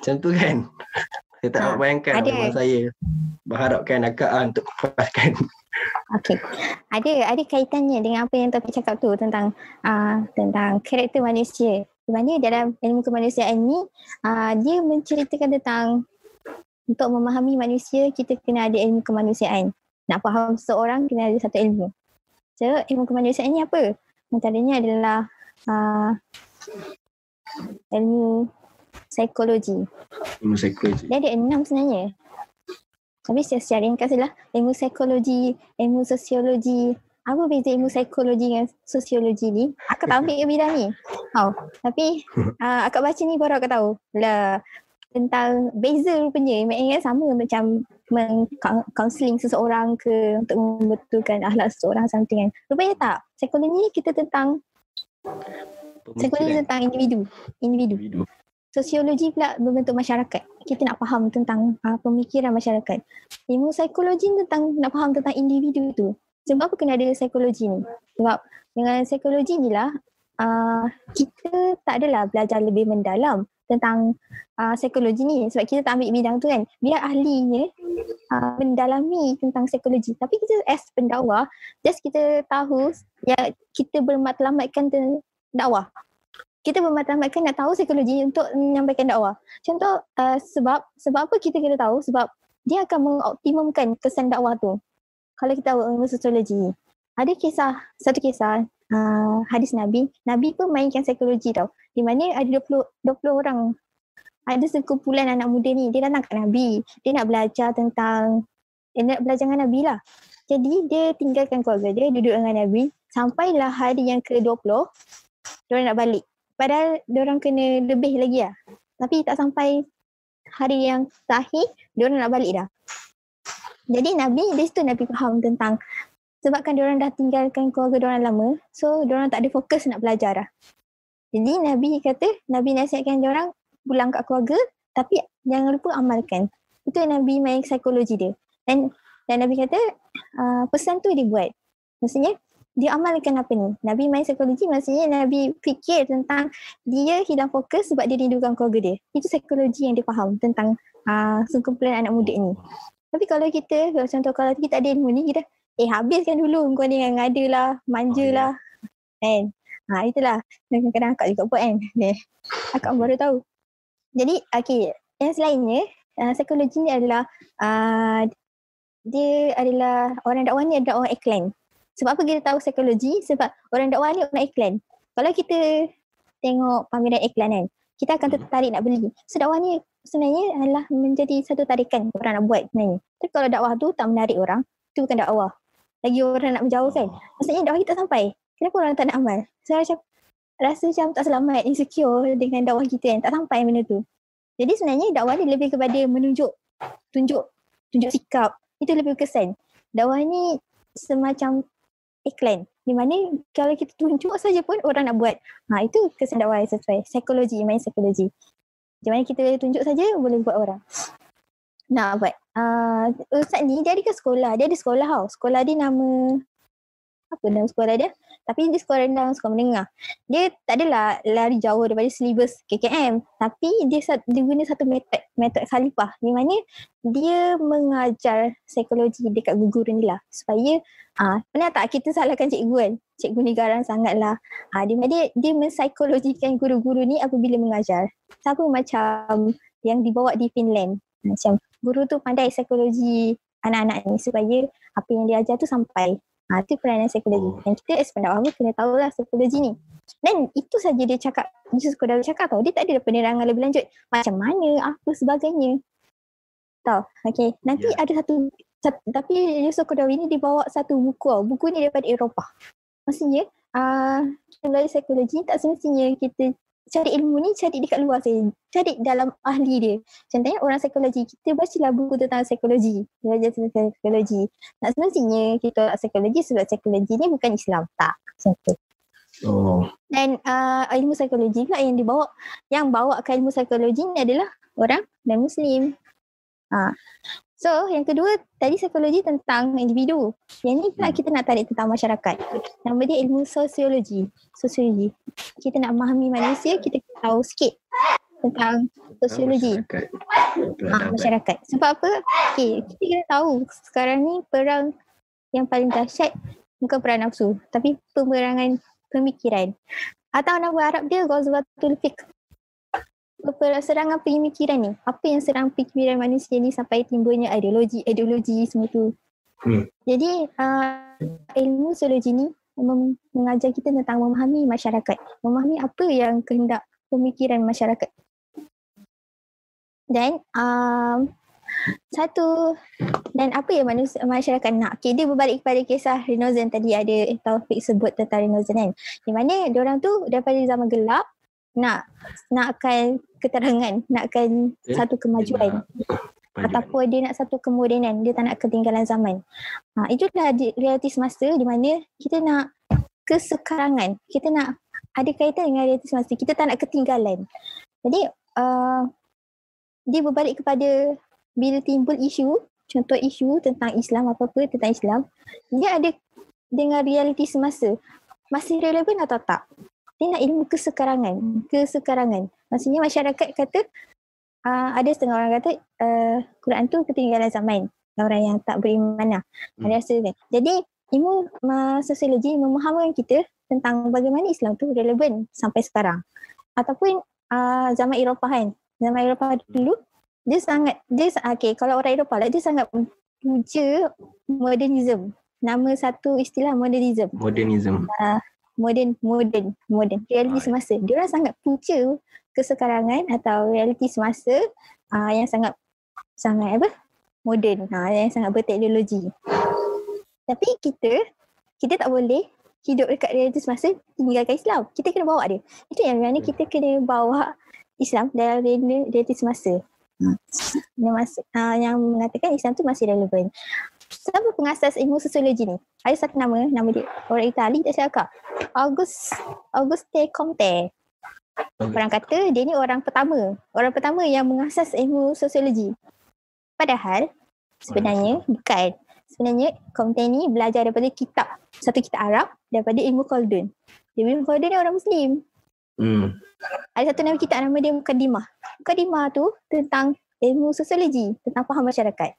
Macam tu kan? Saya tak ha, nak bayangkan ada. saya berharapkan akak lah untuk kupaskan. Okay. Ada ada kaitannya dengan apa yang topik cakap tu tentang uh, tentang karakter manusia. Di mana dalam ilmu kemanusiaan ni uh, dia menceritakan tentang untuk memahami manusia kita kena ada ilmu kemanusiaan. Nak faham seseorang kena ada satu ilmu. So ilmu kemanusiaan ni apa? Antaranya adalah uh, ilmu psikologi. Ilmu psikologi. Dia ada enam sebenarnya. Tapi secara ringkas adalah ilmu psikologi, ilmu sosiologi. Apa beza ilmu psikologi dengan sosiologi ni? Aku tak ambil bidang ni. Oh, tapi uh, (laughs) akak baca ni baru akak tahu. Lah tentang beza rupanya. Maksudnya sama macam meng-counseling seseorang ke untuk membetulkan akhlak seseorang something kan. Rupanya tak. Psikologi ni kita tentang Psikologi tentang individu. Individu. individu sosiologi pula berbentuk masyarakat. Kita nak faham tentang uh, pemikiran masyarakat. Ilmu psikologi tentang nak faham tentang individu tu. Sebab apa kena ada psikologi ni? Sebab dengan psikologi ni lah uh, kita tak adalah belajar lebih mendalam tentang uh, psikologi ni sebab kita tak ambil bidang tu kan. Biar ahlinya uh, mendalami tentang psikologi. Tapi kita as pendakwa, just kita tahu ya kita bermatlamatkan dakwah kita bermatlamatkan nak tahu psikologi untuk menyampaikan dakwah. Contoh uh, sebab sebab apa kita kena tahu sebab dia akan mengoptimumkan kesan dakwah tu. Kalau kita tahu ilmu sosiologi. Ada kisah, satu kisah uh, hadis Nabi. Nabi pun mainkan psikologi tau. Di mana ada 20, 20 orang. Ada sekumpulan anak muda ni. Dia datang ke Nabi. Dia nak belajar tentang, dia nak belajar dengan Nabi lah. Jadi dia tinggalkan keluarga dia, duduk dengan Nabi. Sampailah hari yang ke-20, dia nak balik. Padahal orang kena lebih lagi lah. Tapi tak sampai hari yang terakhir, orang nak balik dah. Jadi Nabi, di situ Nabi faham tentang sebabkan orang dah tinggalkan keluarga orang lama, so orang tak ada fokus nak belajar dah. Jadi Nabi kata, Nabi nasihatkan orang pulang kat keluarga, tapi jangan lupa amalkan. Itu yang Nabi main psikologi dia. Dan dan Nabi kata, uh, pesan tu dibuat. Maksudnya, dia amalkan apa ni? Nabi main psikologi maksudnya Nabi fikir tentang dia hilang fokus sebab dia rindukan keluarga dia. Itu psikologi yang dia faham tentang uh, sekumpulan anak muda ni. Tapi kalau kita, kalau contoh kalau kita ada ilmu ni, kita eh habiskan dulu kau ni yang ada lah, manja oh, lah. Kan? Ha, itulah. Kadang-kadang akak juga buat kan. akak baru tahu. Jadi, okay. Yang selainnya, uh, psikologi ni adalah uh, dia adalah orang dakwah ni adalah orang iklan. Sebab apa kita tahu psikologi? Sebab orang dakwah ni orang iklan. Kalau kita tengok pameran iklan kan, kita akan hmm. tertarik nak beli. So dakwah ni sebenarnya adalah menjadi satu tarikan orang nak buat sebenarnya. Tapi kalau dakwah tu tak menarik orang, tu bukan dakwah. Lagi orang nak menjauh kan. Maksudnya dakwah kita tak sampai. Kenapa orang tak nak amal? So, macam rasa macam tak selamat, insecure dengan dakwah kita kan. Tak sampai benda tu. Jadi sebenarnya dakwah ni lebih kepada menunjuk, tunjuk, tunjuk sikap. Itu lebih kesan. Dakwah ni semacam iklan di mana kalau kita tunjuk saja pun orang nak buat. Ha itu yang sesuai. Psikologi, main psikologi. Di mana kita tunjuk saja boleh buat orang. Nak buat. Uh, Ustaz ni dia ada ke sekolah? Dia ada sekolah tau. Sekolah dia nama apa nama sekolah dia? Tapi dia sekolah rendah, sekolah menengah. Dia tak adalah lari jauh daripada syllabus KKM. Tapi dia, dia guna satu metod, metod khalifah. Di mana dia mengajar psikologi dekat guru ni lah. Supaya, ah, pernah tak kita salahkan cikgu kan? Cikgu ni garang sangat lah. Ah, dia, dia, dia menpsikologikan guru-guru ni apabila mengajar. Sama macam yang dibawa di Finland. Macam guru tu pandai psikologi anak-anak ni supaya apa yang dia ajar tu sampai Ha, itu peranan psikologi. Oh. Dan kita as pendakwah pun kena tahu lah psikologi ni. Dan itu saja dia cakap, Yusuf Kodawi cakap tau. Dia tak ada penerangan lebih lanjut. Macam mana, apa sebagainya. Tahu? Okay. Nanti yeah. ada satu, satu, tapi Yusuf Kodawi ni dibawa satu buku tau. Buku ni daripada Eropah. Maksudnya, uh, kita belajar psikologi tak semestinya kita cari ilmu ni cari dekat luar saja. Cari dalam ahli dia. Contohnya orang psikologi. Kita bacalah buku tentang psikologi. Belajar tentang psikologi. Tak semestinya kita nak psikologi sebab psikologi ni bukan Islam. Tak. Macam Oh. Dan uh, ilmu psikologi pula yang dibawa. Yang bawa ke ilmu psikologi ni adalah orang dan Muslim. Ha. So yang kedua tadi psikologi tentang individu. Yang ni pula hmm. kita nak tarik tentang masyarakat. Nama dia ilmu sosiologi. Sosiologi. Kita nak memahami manusia, kita tahu sikit tentang sosiologi. Masyarakat. Ha, masyarakat. Sebab apa? Okay, kita kena tahu sekarang ni perang yang paling dahsyat bukan perang nafsu tapi pemerangan pemikiran. Atau nama Arab dia Ghazwatul Fiqh. Serangan pemikiran ni. Apa yang serang pemikiran manusia ni sampai timbulnya ideologi, ideologi semua tu. Hmm. Jadi uh, ilmu sosiologi ni mengajar kita tentang memahami masyarakat. Memahami apa yang kehendak pemikiran masyarakat. Dan um, satu dan apa yang manusia, masyarakat nak. Okay, dia berbalik kepada kisah Renozan tadi ada Taufik sebut tentang Renozan kan. Di mana orang tu daripada zaman gelap nak nakkan keterangan, nakkan yeah. satu kemajuan. Ataupun dia nak satu kemodenan, dia tak nak ketinggalan zaman. Ha, itulah realiti semasa di mana kita nak kesekarangan. Kita nak ada kaitan dengan realiti semasa. Kita tak nak ketinggalan. Jadi, uh, dia berbalik kepada bila timbul isu, contoh isu tentang Islam apa-apa tentang Islam, dia ada dengan realiti semasa. Masih relevan atau tak? Nak ilmu kesekarangan. Kesekarangan. Maksudnya masyarakat kata, uh, ada setengah orang kata, uh, Quran tu ketinggalan zaman. Orang yang tak beriman lah. Hmm. Ada rasa kan? Jadi, ilmu uh, sosiologi memahamkan kita tentang bagaimana Islam tu relevan sampai sekarang. Ataupun uh, zaman Eropah kan. Zaman Eropah dulu, dia sangat dia okey kalau orang Eropah lah dia sangat puja modernism nama satu istilah modernism modernism uh, modern modern modern. Realiti semasa. Dia orang sangat puja kesekarangan atau realiti semasa uh, yang sangat sangat apa? Moden ha, yang sangat berteknologi. Tapi kita kita tak boleh hidup dekat realiti semasa tinggalkan Islam. Kita kena bawa dia. Itu yang mana kita kena bawa Islam dalam realiti semasa. Hmm. yang masih uh, yang mengatakan Islam tu masih relevan. Siapa pengasas ilmu sosiologi ni? Ada satu nama, nama dia orang Itali tak cakap. August Auguste Comte. Orang kata dia ni orang pertama, orang pertama yang mengasas ilmu sosiologi. Padahal sebenarnya bukan. Sebenarnya Comte ni belajar daripada kitab, satu kitab Arab daripada ilmu Khaldun. Ilmu Khaldun ni orang Muslim. Hmm. Ada satu nama kitab nama dia Mukadimah. Mukadimah tu tentang ilmu sosiologi, tentang faham masyarakat.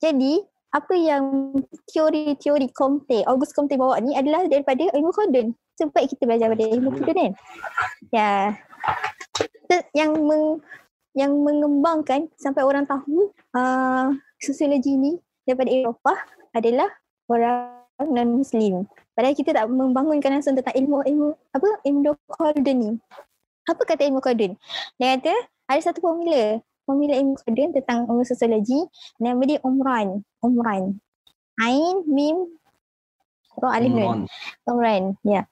Jadi, apa yang teori-teori Comte, August Comte bawa ni adalah daripada ilmu Khaldun. Sebab kita belajar pada ilmu Khaldun kan. Ya. Yang meng, yang mengembangkan sampai orang tahu uh, sosiologi ni daripada Eropah adalah orang non-Muslim. Padahal kita tak membangunkan langsung tentang ilmu ilmu apa ilmu Khaldun ni. Apa kata ilmu Khaldun? Dia kata ada satu formula, formula ilmu Khaldun tentang ilmu sosiologi nama dia Umran. Umran. Ain mim ro alif nun. Umran. Ya.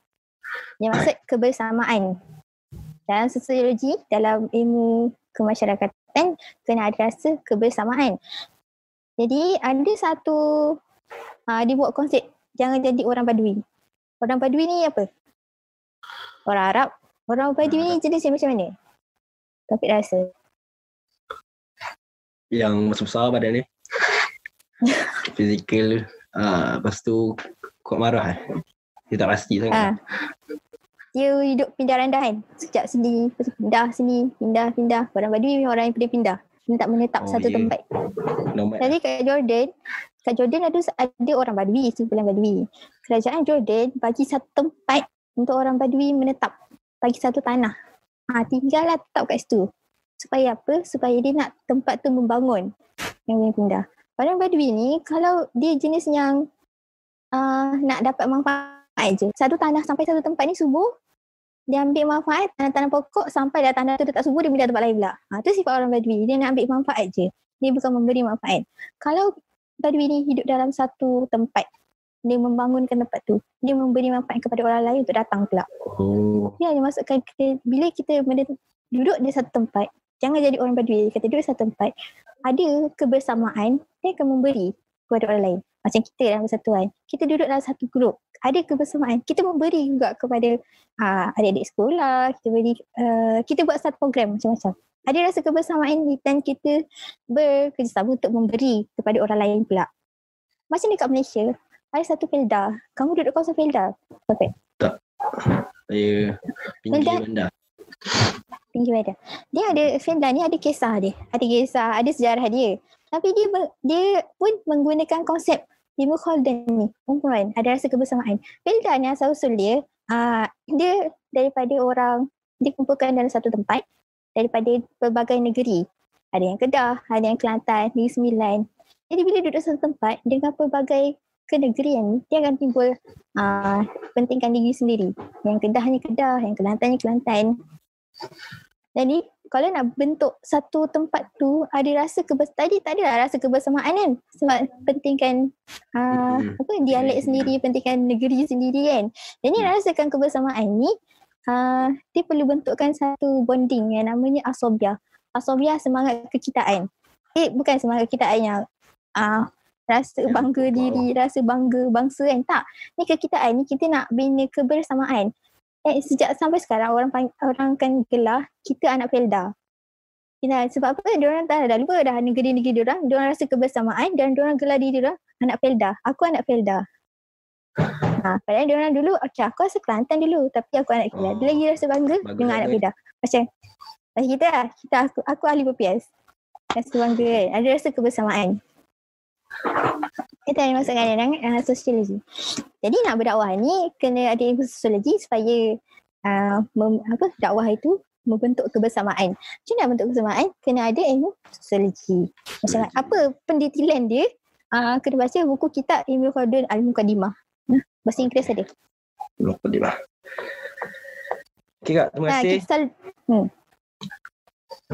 Yang maksud kebersamaan. Dalam sosiologi, dalam ilmu kemasyarakatan kena ada rasa kebersamaan. Jadi ada satu uh, dia buat konsep jangan jadi orang badui. Orang badui ni apa? Orang Arab. Orang badui ni jenis macam mana? Tapi rasa. Yang besar-besar badan ni. (laughs) Fizikal. Uh, lepas tu kuat marah eh. Dia tak pasti sangat. Ha. Dia hidup pindah randahan. Sekejap sini, pindah sini, pindah, pindah. Orang badui orang yang pindah-pindah. Dia tak menetap oh, satu yeah. tempat. Nomad. Jadi kat Jordan, kat Jordan ada ada orang Badui, sebulan Badui. Kerajaan Jordan bagi satu tempat untuk orang Badui menetap. Bagi satu tanah. Ha, tinggallah tetap kat situ. Supaya apa? Supaya dia nak tempat tu membangun yang boleh pindah. Orang Badui ni kalau dia jenis yang uh, nak dapat manfaat je. Satu tanah sampai satu tempat ni subuh, dia ambil manfaat tanah-tanah pokok sampai dah tanah tu tak subur dia pindah tempat lain pula. Ha, tu sifat orang Badui. Dia nak ambil manfaat je. Dia bukan memberi manfaat. Kalau Badui ni hidup dalam satu tempat, dia membangunkan tempat tu. Dia memberi manfaat kepada orang lain untuk datang pula. Oh. Ya, dia masukkan kita, bila kita duduk di satu tempat, jangan jadi orang Badui. Kata duduk di satu tempat, ada kebersamaan, dia akan memberi kepada orang lain. Macam kita dalam persatuan. Kita duduk dalam satu grup ada kebersamaan. Kita memberi juga kepada uh, adik-adik sekolah kita beri uh, kita buat satu program macam-macam. Ada rasa kebersamaan dan kita bekerjasama untuk memberi kepada orang lain pula. Macam dekat Malaysia ada satu Felda. Kamu duduk kawasan Felda? Okay. tak. Saya pinggir Felda pinggir Felda dia ada Felda ni ada kisah dia. Ada kisah ada sejarah dia. Tapi dia dia pun menggunakan konsep ilmu Holden ni, perempuan ada rasa kebersamaan. Felda ni asal usul dia, uh, dia daripada orang dikumpulkan dalam satu tempat daripada pelbagai negeri. Ada yang Kedah, ada yang Kelantan, Negeri Sembilan. Jadi bila duduk satu tempat dengan pelbagai kenegerian, dia akan timbul uh, pentingkan diri sendiri. Yang Kedah ni Kedah, yang Kelantan ni Kelantan. Jadi kalau nak bentuk satu tempat tu ada rasa kebes tadi tak ada rasa kebersamaan kan? Sebab pentingkan uh, apa dialek sendiri pentingkan negeri sendiri kan? Jadi hmm. rasakan kebersamaan ni uh, dia perlu bentukkan satu bonding yang namanya asobia asobia semangat kekitaan. Eh bukan semangat kekitaan yang uh, rasa bangga diri rasa bangga bangsa kan? Tak. Ni kekitaan ni kita nak bina kebersamaan eh, sejak sampai sekarang orang orang kan gelar kita anak Felda. Kita sebab apa? Dia orang dah, dah lupa dah negeri-negeri dia orang, dia orang rasa kebersamaan dan dia orang gelar diri dia orang anak Felda. Aku anak Felda. Ha, padahal dia orang dulu, okay, aku rasa Kelantan dulu tapi aku anak Felda. Dia lagi rasa bangga Bagus dengan anak Felda. Macam macam kita lah, kita, aku, aku ahli PPS. Rasa bangga kan, ada rasa kebersamaan. Kita ada masuk kadang uh, sosiologi. Jadi nak berdakwah ni kena ada ilmu sosiologi supaya uh, mem, apa dakwah itu membentuk kebersamaan. Macam mana bentuk kebersamaan? Kena ada ilmu sosiologi. Macam apa pendetilan dia? Uh, kena baca buku kitab Ilmu Khaldun Al-Muqaddimah. Uh, bahasa Inggeris ada. Muqaddimah. Okay kak, terima kasih. Nah, kisah, hmm.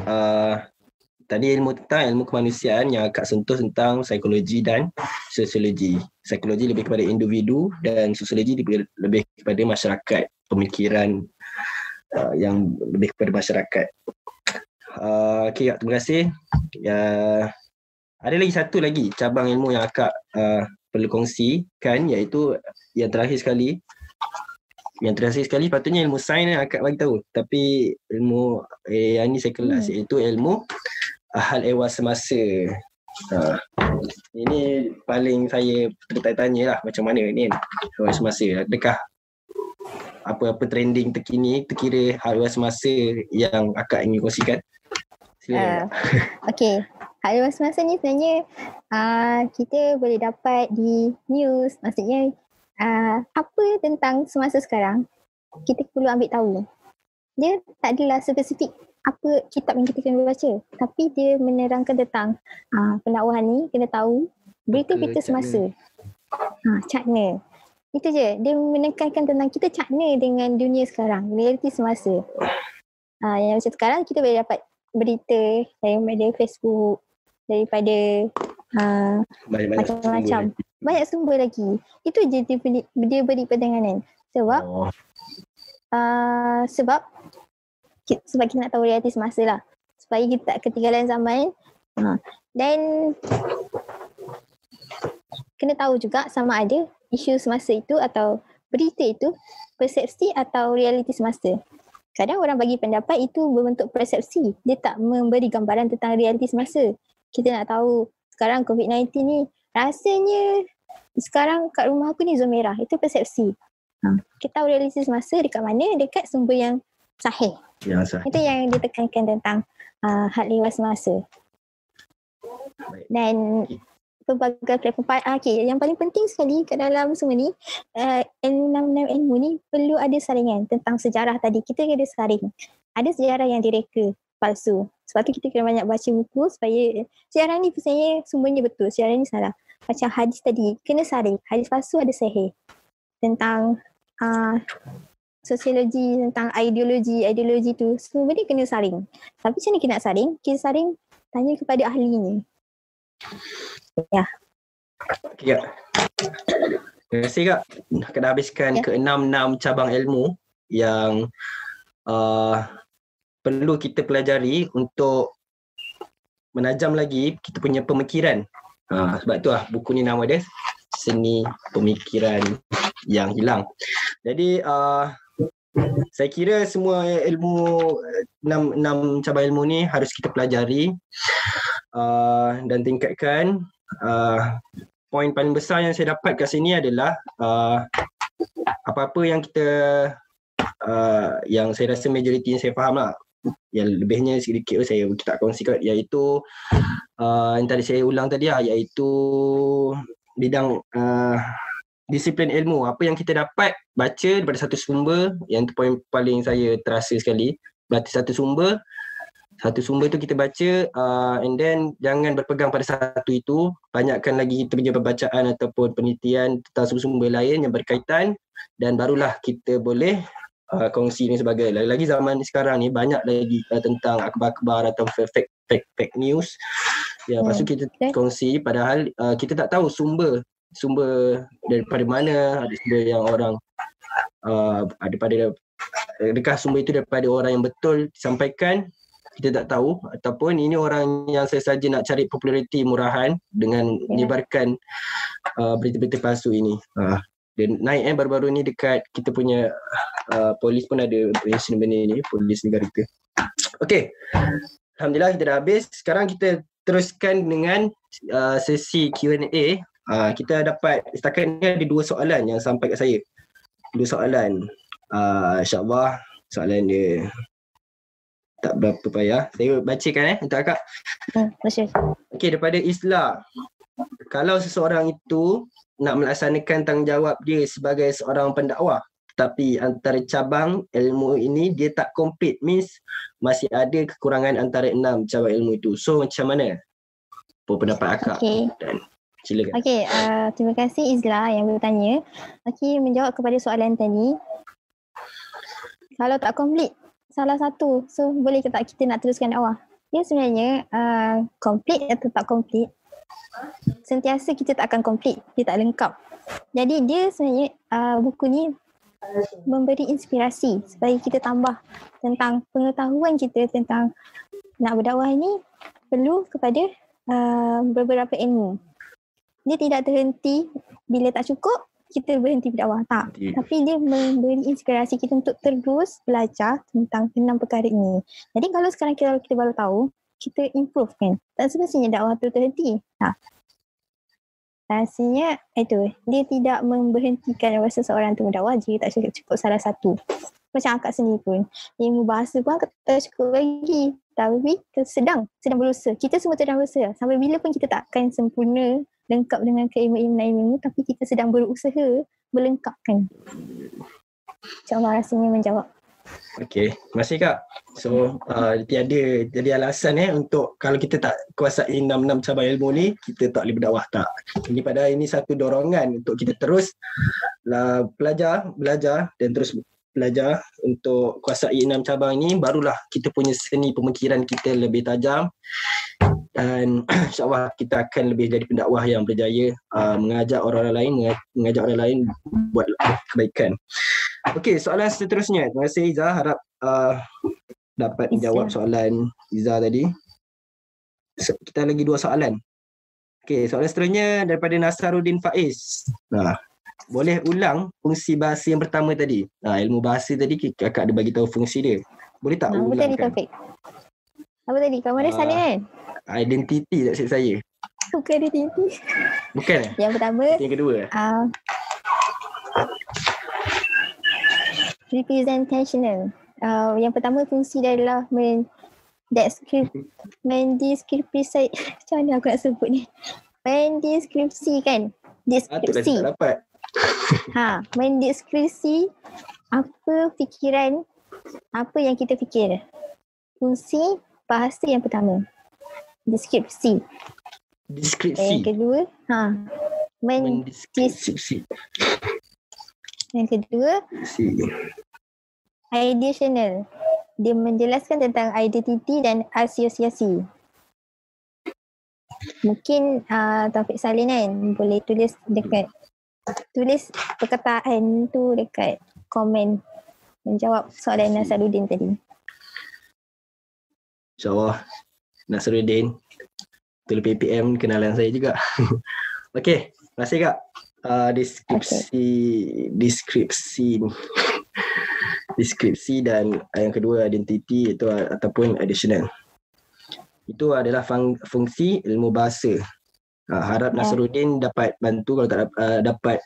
uh, tadi ilmu tentang ilmu kemanusiaan yang akak sentuh tentang psikologi dan sosiologi. Psikologi lebih kepada individu dan sosiologi lebih, lebih kepada masyarakat, pemikiran uh, yang lebih kepada masyarakat. Uh, okay, terima kasih. Ya, ada lagi satu lagi cabang ilmu yang akak uh, perlu kongsikan iaitu yang terakhir sekali yang terakhir sekali patutnya ilmu sains yang akak bagi tahu tapi ilmu eh, yang ni saya kelas hmm. iaitu ilmu hal ehwal semasa. Ha. Ini paling saya bertanya-tanya lah macam mana ni ehwal semasa. Adakah apa-apa trending terkini terkira hal ehwal semasa yang akak ingin kongsikan? Uh, okay. Hal ehwal semasa ni sebenarnya uh, kita boleh dapat di news. Maksudnya uh, apa tentang semasa sekarang kita perlu ambil tahu. Dia tak adalah spesifik apa kitab yang kita kena baca. Tapi dia menerangkan tentang uh, pendakwahan ni kena tahu berita-berita semasa. Ha cakna itu je. Dia menekankan tentang kita cakna dengan dunia sekarang realiti semasa. Uh, yang macam sekarang kita boleh dapat berita daripada Facebook daripada uh, macam-macam. banyak sumber lagi. Itu je dia beri, dia beri pendengaran sebab oh. uh, sebab sebab kita nak tahu realiti semasa lah. Supaya kita tak ketinggalan zaman. Ha. dan kena tahu juga sama ada isu semasa itu atau berita itu persepsi atau realiti semasa. Kadang orang bagi pendapat itu berbentuk persepsi. Dia tak memberi gambaran tentang realiti semasa. Kita nak tahu sekarang COVID-19 ni rasanya sekarang kat rumah aku ni zon merah. Itu persepsi. Ha. kita tahu realiti semasa dekat mana dekat sumber yang sahih sah. Itu yang ditekankan tentang uh, had lewat semasa. Dan pelbagai platform uh, okay, yang paling penting sekali ke dalam semua ni uh, ilmu ilmu ni perlu ada saringan tentang sejarah tadi. Kita ada saring. Ada sejarah yang direka palsu. Sebab tu kita kena banyak baca buku supaya sejarah ni sebenarnya sumbernya betul sejarah ni salah. Macam hadis tadi kena saring. Hadis palsu ada sahih tentang uh, sosiologi tentang ideologi ideologi tu semua dia kena saring. Tapi macam mana kita nak saring? Kita saring tanya kepada ahlinya. Ya. Kak. Terima kasih kak. Kena habiskan ya. ke enam-enam cabang ilmu yang uh, perlu kita pelajari untuk menajam lagi kita punya pemikiran. Uh, sebab tu lah buku ni nama dia seni pemikiran yang hilang. Jadi uh, saya kira semua ilmu enam enam cabang ilmu ni harus kita pelajari uh, dan tingkatkan. Uh, poin paling besar yang saya dapat kat sini adalah uh, apa-apa yang kita uh, yang saya rasa majoriti yang saya faham lah yang lebihnya sedikit saya tak kongsikan iaitu uh, yang tadi saya ulang tadi lah iaitu bidang uh, disiplin ilmu. Apa yang kita dapat baca daripada satu sumber, yang tu poin paling saya terasa sekali. Berarti satu sumber, satu sumber tu kita baca uh, and then jangan berpegang pada satu itu. Banyakkan lagi kita punya pembacaan ataupun penelitian tentang sumber-sumber lain yang berkaitan dan barulah kita boleh uh, kongsi ni sebagai lagi-lagi zaman sekarang ni banyak lagi uh, tentang akhbar-akhbar atau fake fake fake news ya yeah, hmm. kita kongsi padahal uh, kita tak tahu sumber sumber daripada mana ada sumber yang orang uh, ada pada adakah sumber itu daripada orang yang betul disampaikan kita tak tahu. Ataupun ini orang yang saya saja nak cari populariti murahan dengan menyebarkan uh, berita-berita palsu ini. Uh, dan naik eh baru-baru ni dekat kita punya uh, polis pun ada mention benda ni polis negara kita. Okey. Alhamdulillah kita dah habis. Sekarang kita teruskan dengan uh, sesi Q&A uh, kita dapat setakat ni ada dua soalan yang sampai kat saya. Dua soalan. Uh, InsyaAllah soalan dia tak berapa payah. Saya bacakan eh untuk akak. Hmm, Okey daripada Isla. Kalau seseorang itu nak melaksanakan tanggungjawab dia sebagai seorang pendakwah tapi antara cabang ilmu ini dia tak komplit means masih ada kekurangan antara enam cabang ilmu itu. So macam mana? Apa pendapat akak? Okay. Dan Silakan. Okey, uh, terima kasih Izla yang bertanya. Okey, menjawab kepada soalan tadi. Kalau tak komplit salah satu, so boleh ke tak kita nak teruskan dakwah? Dia sebenarnya uh, komplit atau tak komplit, sentiasa kita tak akan komplit, dia tak lengkap. Jadi dia sebenarnya uh, buku ni memberi inspirasi supaya kita tambah tentang pengetahuan kita tentang nak berdakwah ni perlu kepada uh, beberapa ilmu dia tidak terhenti bila tak cukup kita berhenti berdakwah tak yeah. tapi dia memberi inspirasi kita untuk terus belajar tentang enam perkara ini jadi kalau sekarang kita, kita baru tahu kita improve kan tak semestinya dakwah tu terhenti tak Rasanya itu dia tidak memberhentikan seseorang tu berdakwah jika tak cukup, cukup salah satu. Macam akak sendiri pun. Ilmu bahasa pun akak tak cukup lagi. Tapi sedang, sedang berusaha. Kita semua sedang berusaha. Sampai bila pun kita tak akan sempurna lengkap dengan keilmuan ilmu tapi kita sedang berusaha melengkapkan. InsyaAllah rasanya menjawab. Okay, terima kasih Kak. So, uh, tiada jadi alasan eh untuk kalau kita tak kuasai enam-enam ilmu ni, kita tak boleh berdakwah tak. Ini pada ini satu dorongan untuk kita terus lah, belajar, belajar dan terus belajar untuk kuasai enam cabang ini barulah kita punya seni pemikiran kita lebih tajam dan (clears throat) insyaAllah kita akan lebih jadi pendakwah yang berjaya uh, mengajak orang lain mengajak orang lain buat kebaikan. Okey, soalan seterusnya. Terima kasih Iza harap uh, dapat menjawab soalan Iza tadi. Kita lagi dua soalan. Okey, soalan seterusnya daripada Nasaruddin Faiz. Nah, boleh ulang fungsi bahasa yang pertama tadi. Nah, ilmu bahasa tadi kakak ada bagi tahu fungsi dia. Boleh tak ulang? Apa tadi topik? Apa tadi? Kamu ada uh, kan? identiti tak cik saya. Bukan identiti. Bukan eh? Yang pertama. Yang kedua. Uh, representational. Uh, yang pertama fungsi dia adalah men deskrip mendeskripsi (laughs) macam mana aku nak sebut ni mendeskripsi kan deskripsi ah, dapat ha mendeskripsi apa fikiran apa yang kita fikir fungsi bahasa yang pertama deskripsi. Deskripsi. Yang kedua, ha. Mendeskripsi. Yang kedua, Ideational. Dia menjelaskan tentang identiti dan asosiasi. Mungkin uh, Taufik Salin kan boleh tulis dekat tulis perkataan tu dekat komen menjawab soalan Nasaruddin tadi. InsyaAllah. Nasruddin. Tulu PPM kenalan saya juga. (laughs) Okey, terima kasih Kak. Uh, deskripsi okay. deskripsi (laughs) deskripsi dan yang kedua identiti itu ataupun additional. Itu adalah fung- fungsi ilmu bahasa. Uh, harap yeah. Nasruddin dapat bantu kalau tak dapat, uh, dapat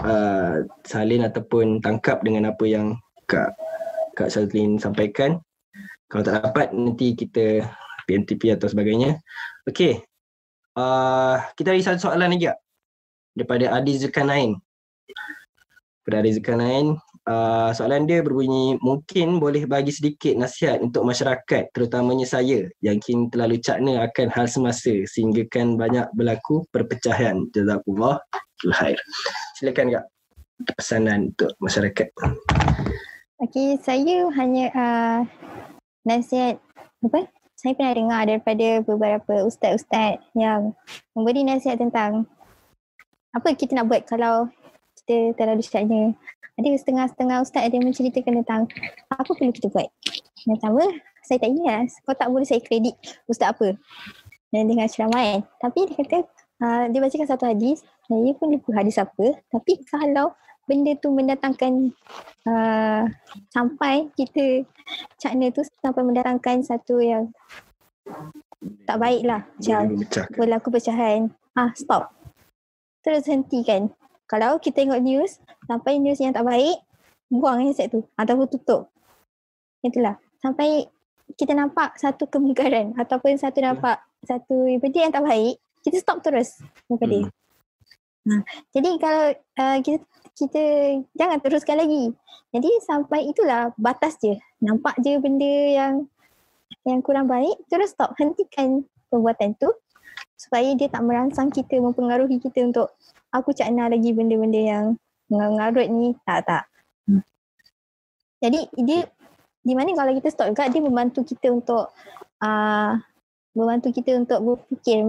uh, salin ataupun tangkap dengan apa yang Kak Kak Salin sampaikan. Kalau tak dapat nanti kita PNTP atau sebagainya. Okey. Uh, kita ada satu soalan lagi tak? daripada Adi Zulkarnain. Daripada Adi Zulkarnain, uh, soalan dia berbunyi, mungkin boleh bagi sedikit nasihat untuk masyarakat, terutamanya saya yang kini terlalu cakna akan hal semasa sehingga kan banyak berlaku perpecahan. Jazakumullah khair. Silakan Kak pesanan untuk masyarakat. Okey, saya hanya uh, nasihat apa? Saya pernah dengar daripada beberapa ustaz-ustaz yang memberi nasihat tentang apa kita nak buat kalau kita terlalu syaknya. Ada setengah-setengah ustaz ada menceritakan tentang apa perlu kita buat. Yang pertama, saya tak ingat kau tak boleh saya kredit ustaz apa dan dengan ceramah kan. Tapi dia kata, uh, dia bacakan satu hadis, saya pun lupa hadis apa. Tapi kalau benda tu mendatangkan uh, sampai kita cakna tu sampai mendatangkan satu yang tak baik lah macam berlaku pecahan ah stop terus hentikan kalau kita tengok news sampai news yang tak baik buang handset tu ataupun tutup itulah sampai kita nampak satu kemungkaran ataupun satu nampak satu benda yang tak baik kita stop terus daripada hmm. Ha, jadi kalau uh, kita kita jangan teruskan lagi. Jadi sampai itulah batas je. Nampak je benda yang yang kurang baik, terus stop. Hentikan perbuatan tu supaya dia tak merangsang kita, mempengaruhi kita untuk aku cakna lagi benda-benda yang mengarut ni. Tak, tak. Hmm. Jadi dia di mana kalau kita stop juga dia membantu kita untuk uh, membantu kita untuk berfikir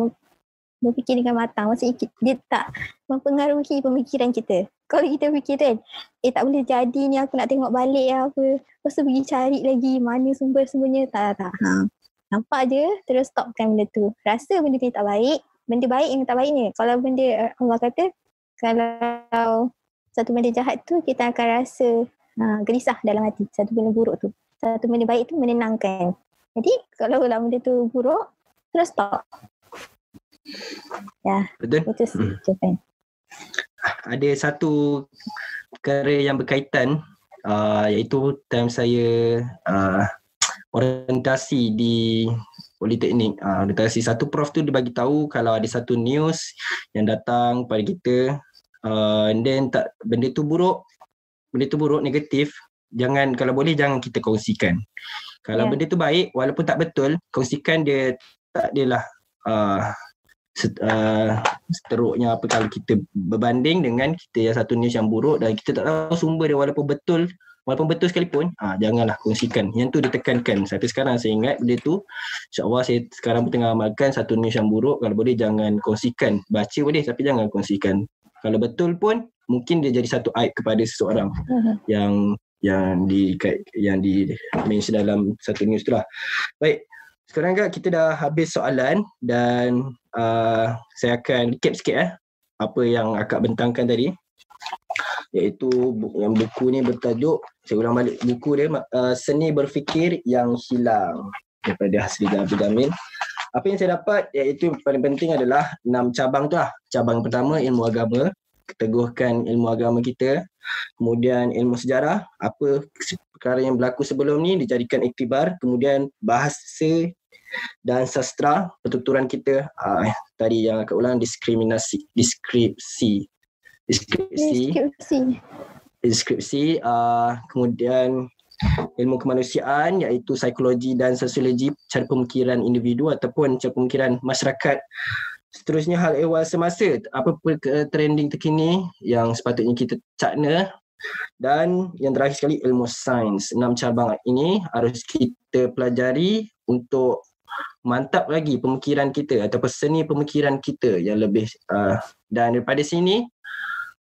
berfikir dengan matang. Maksudnya dia tak mempengaruhi pemikiran kita kalau kita fikir kan eh tak boleh jadi ni aku nak tengok balik ya apa lepas tu pergi cari lagi mana sumber-sumbernya tak tak, tak. Ha. Nampak je terus stopkan benda tu. Rasa benda ni tak baik benda baik yang tak baik ni. Kalau benda eh, Allah kata kalau satu benda jahat tu kita akan rasa ha, gelisah dalam hati. Satu benda buruk tu. Satu benda baik tu menenangkan. Jadi kalau lah benda tu buruk terus stop. Ya betul. itu hmm. ada satu perkara yang berkaitan uh, iaitu time saya uh, orientasi di politeknik uh, orientasi satu prof tu dia bagi tahu kalau ada satu news yang datang pada kita uh, and then tak benda tu buruk benda tu buruk negatif jangan kalau boleh jangan kita kongsikan kalau yeah. benda tu baik walaupun tak betul kongsikan dia tak adalah uh, uh, seteruknya apa kalau kita berbanding dengan kita yang satu news yang buruk dan kita tak tahu sumber dia walaupun betul walaupun betul sekalipun ah janganlah kongsikan. Yang tu ditekankan sampai sekarang saya ingat benda tu insyaallah saya sekarang pun tengah amalkan satu news yang buruk. Kalau boleh jangan kongsikan. Baca boleh tapi jangan kongsikan. Kalau betul pun mungkin dia jadi satu aib kepada seseorang uh-huh. yang yang di yang di mention dalam satu news tu lah. Baik. Sekarang kan kita dah habis soalan dan uh, saya akan recap sikit eh apa yang akak bentangkan tadi iaitu yang buku ni bertajuk saya ulang balik buku dia uh, seni berfikir yang hilang daripada Hasri Jamin apa yang saya dapat iaitu paling penting adalah enam cabang tu lah. Cabang pertama ilmu agama keteguhkan ilmu agama kita. Kemudian ilmu sejarah apa perkara yang berlaku sebelum ni dijadikan iktibar. Kemudian bahasa dan sastra pertuturan kita. Uh, tadi yang akan ulang diskriminasi deskripsi deskripsi deskripsi, deskripsi uh, kemudian ilmu kemanusiaan iaitu psikologi dan sosiologi cara pemikiran individu ataupun cara pemikiran masyarakat. Seterusnya hal ehwal semasa apa trending terkini yang sepatutnya kita cakna. Dan yang terakhir sekali ilmu sains. Enam cabang ini harus kita pelajari untuk mantap lagi pemikiran kita atau seni pemikiran kita yang lebih uh, dan daripada sini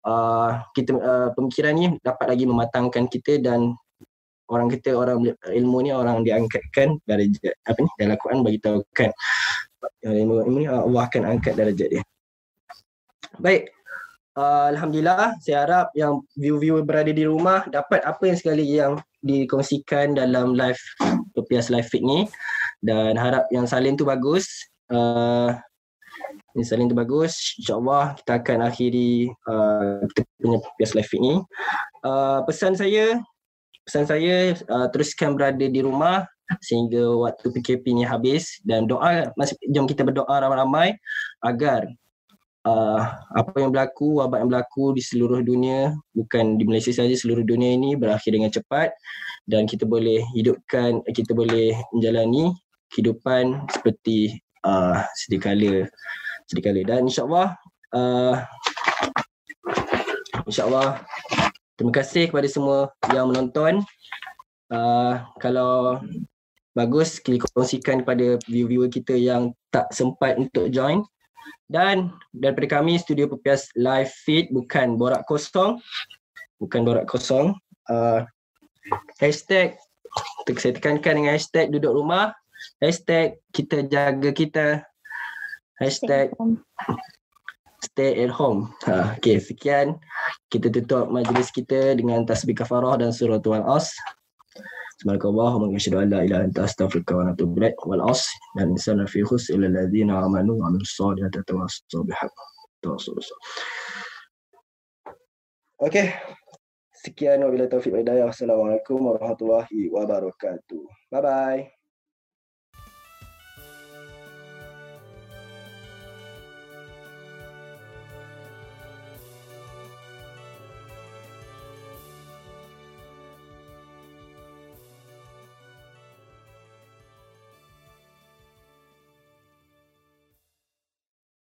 uh, kita uh, pemikiran ni dapat lagi mematangkan kita dan orang kita orang ilmu ni orang diangkatkan dari apa ni dalam Quran bagi tahu kan ilmu, ilmu ni Allah akan angkat darjat dia. Baik. Uh, Alhamdulillah saya harap yang view-viewer berada di rumah dapat apa yang sekali yang dikongsikan dalam live Topias Live Fit ni dan harap yang salin tu bagus. Uh, yang salin tu bagus. InsyaAllah kita akan akhiri uh, kita punya Topias Live Fit ni. Uh, pesan saya, pesan saya uh, teruskan berada di rumah sehingga waktu PKP ni habis dan doa jom kita berdoa ramai-ramai agar uh, apa yang berlaku, wabak yang berlaku di seluruh dunia, bukan di Malaysia saja, seluruh dunia ini berakhir dengan cepat dan kita boleh hidupkan, kita boleh menjalani kehidupan seperti uh, sedia kala. Dan insyaAllah, uh, insyaAllah, terima kasih kepada semua yang menonton. Uh, kalau bagus, kita kongsikan kepada viewer-viewer kita yang tak sempat untuk join. Dan daripada kami Studio Pepias live feed bukan borak kosong. Bukan borak kosong. Uh, hashtag saya tekankan dengan hashtag duduk rumah. Hashtag kita jaga kita. Hashtag stay at home. Ha, okay, sekian. Kita tutup majlis kita dengan tasbih kafarah dan surah Tuan As. Subhanakallah, wa mangasyadu ala ilah anta astaghfirullah wa natubrek wal as. Dan insana fi khus ila ladhina amanu wa amin salih atas Tuan As. Tuan Okay. Sekian wa taufiq wa hidayah. Assalamualaikum warahmatullahi wabarakatuh. Bye-bye.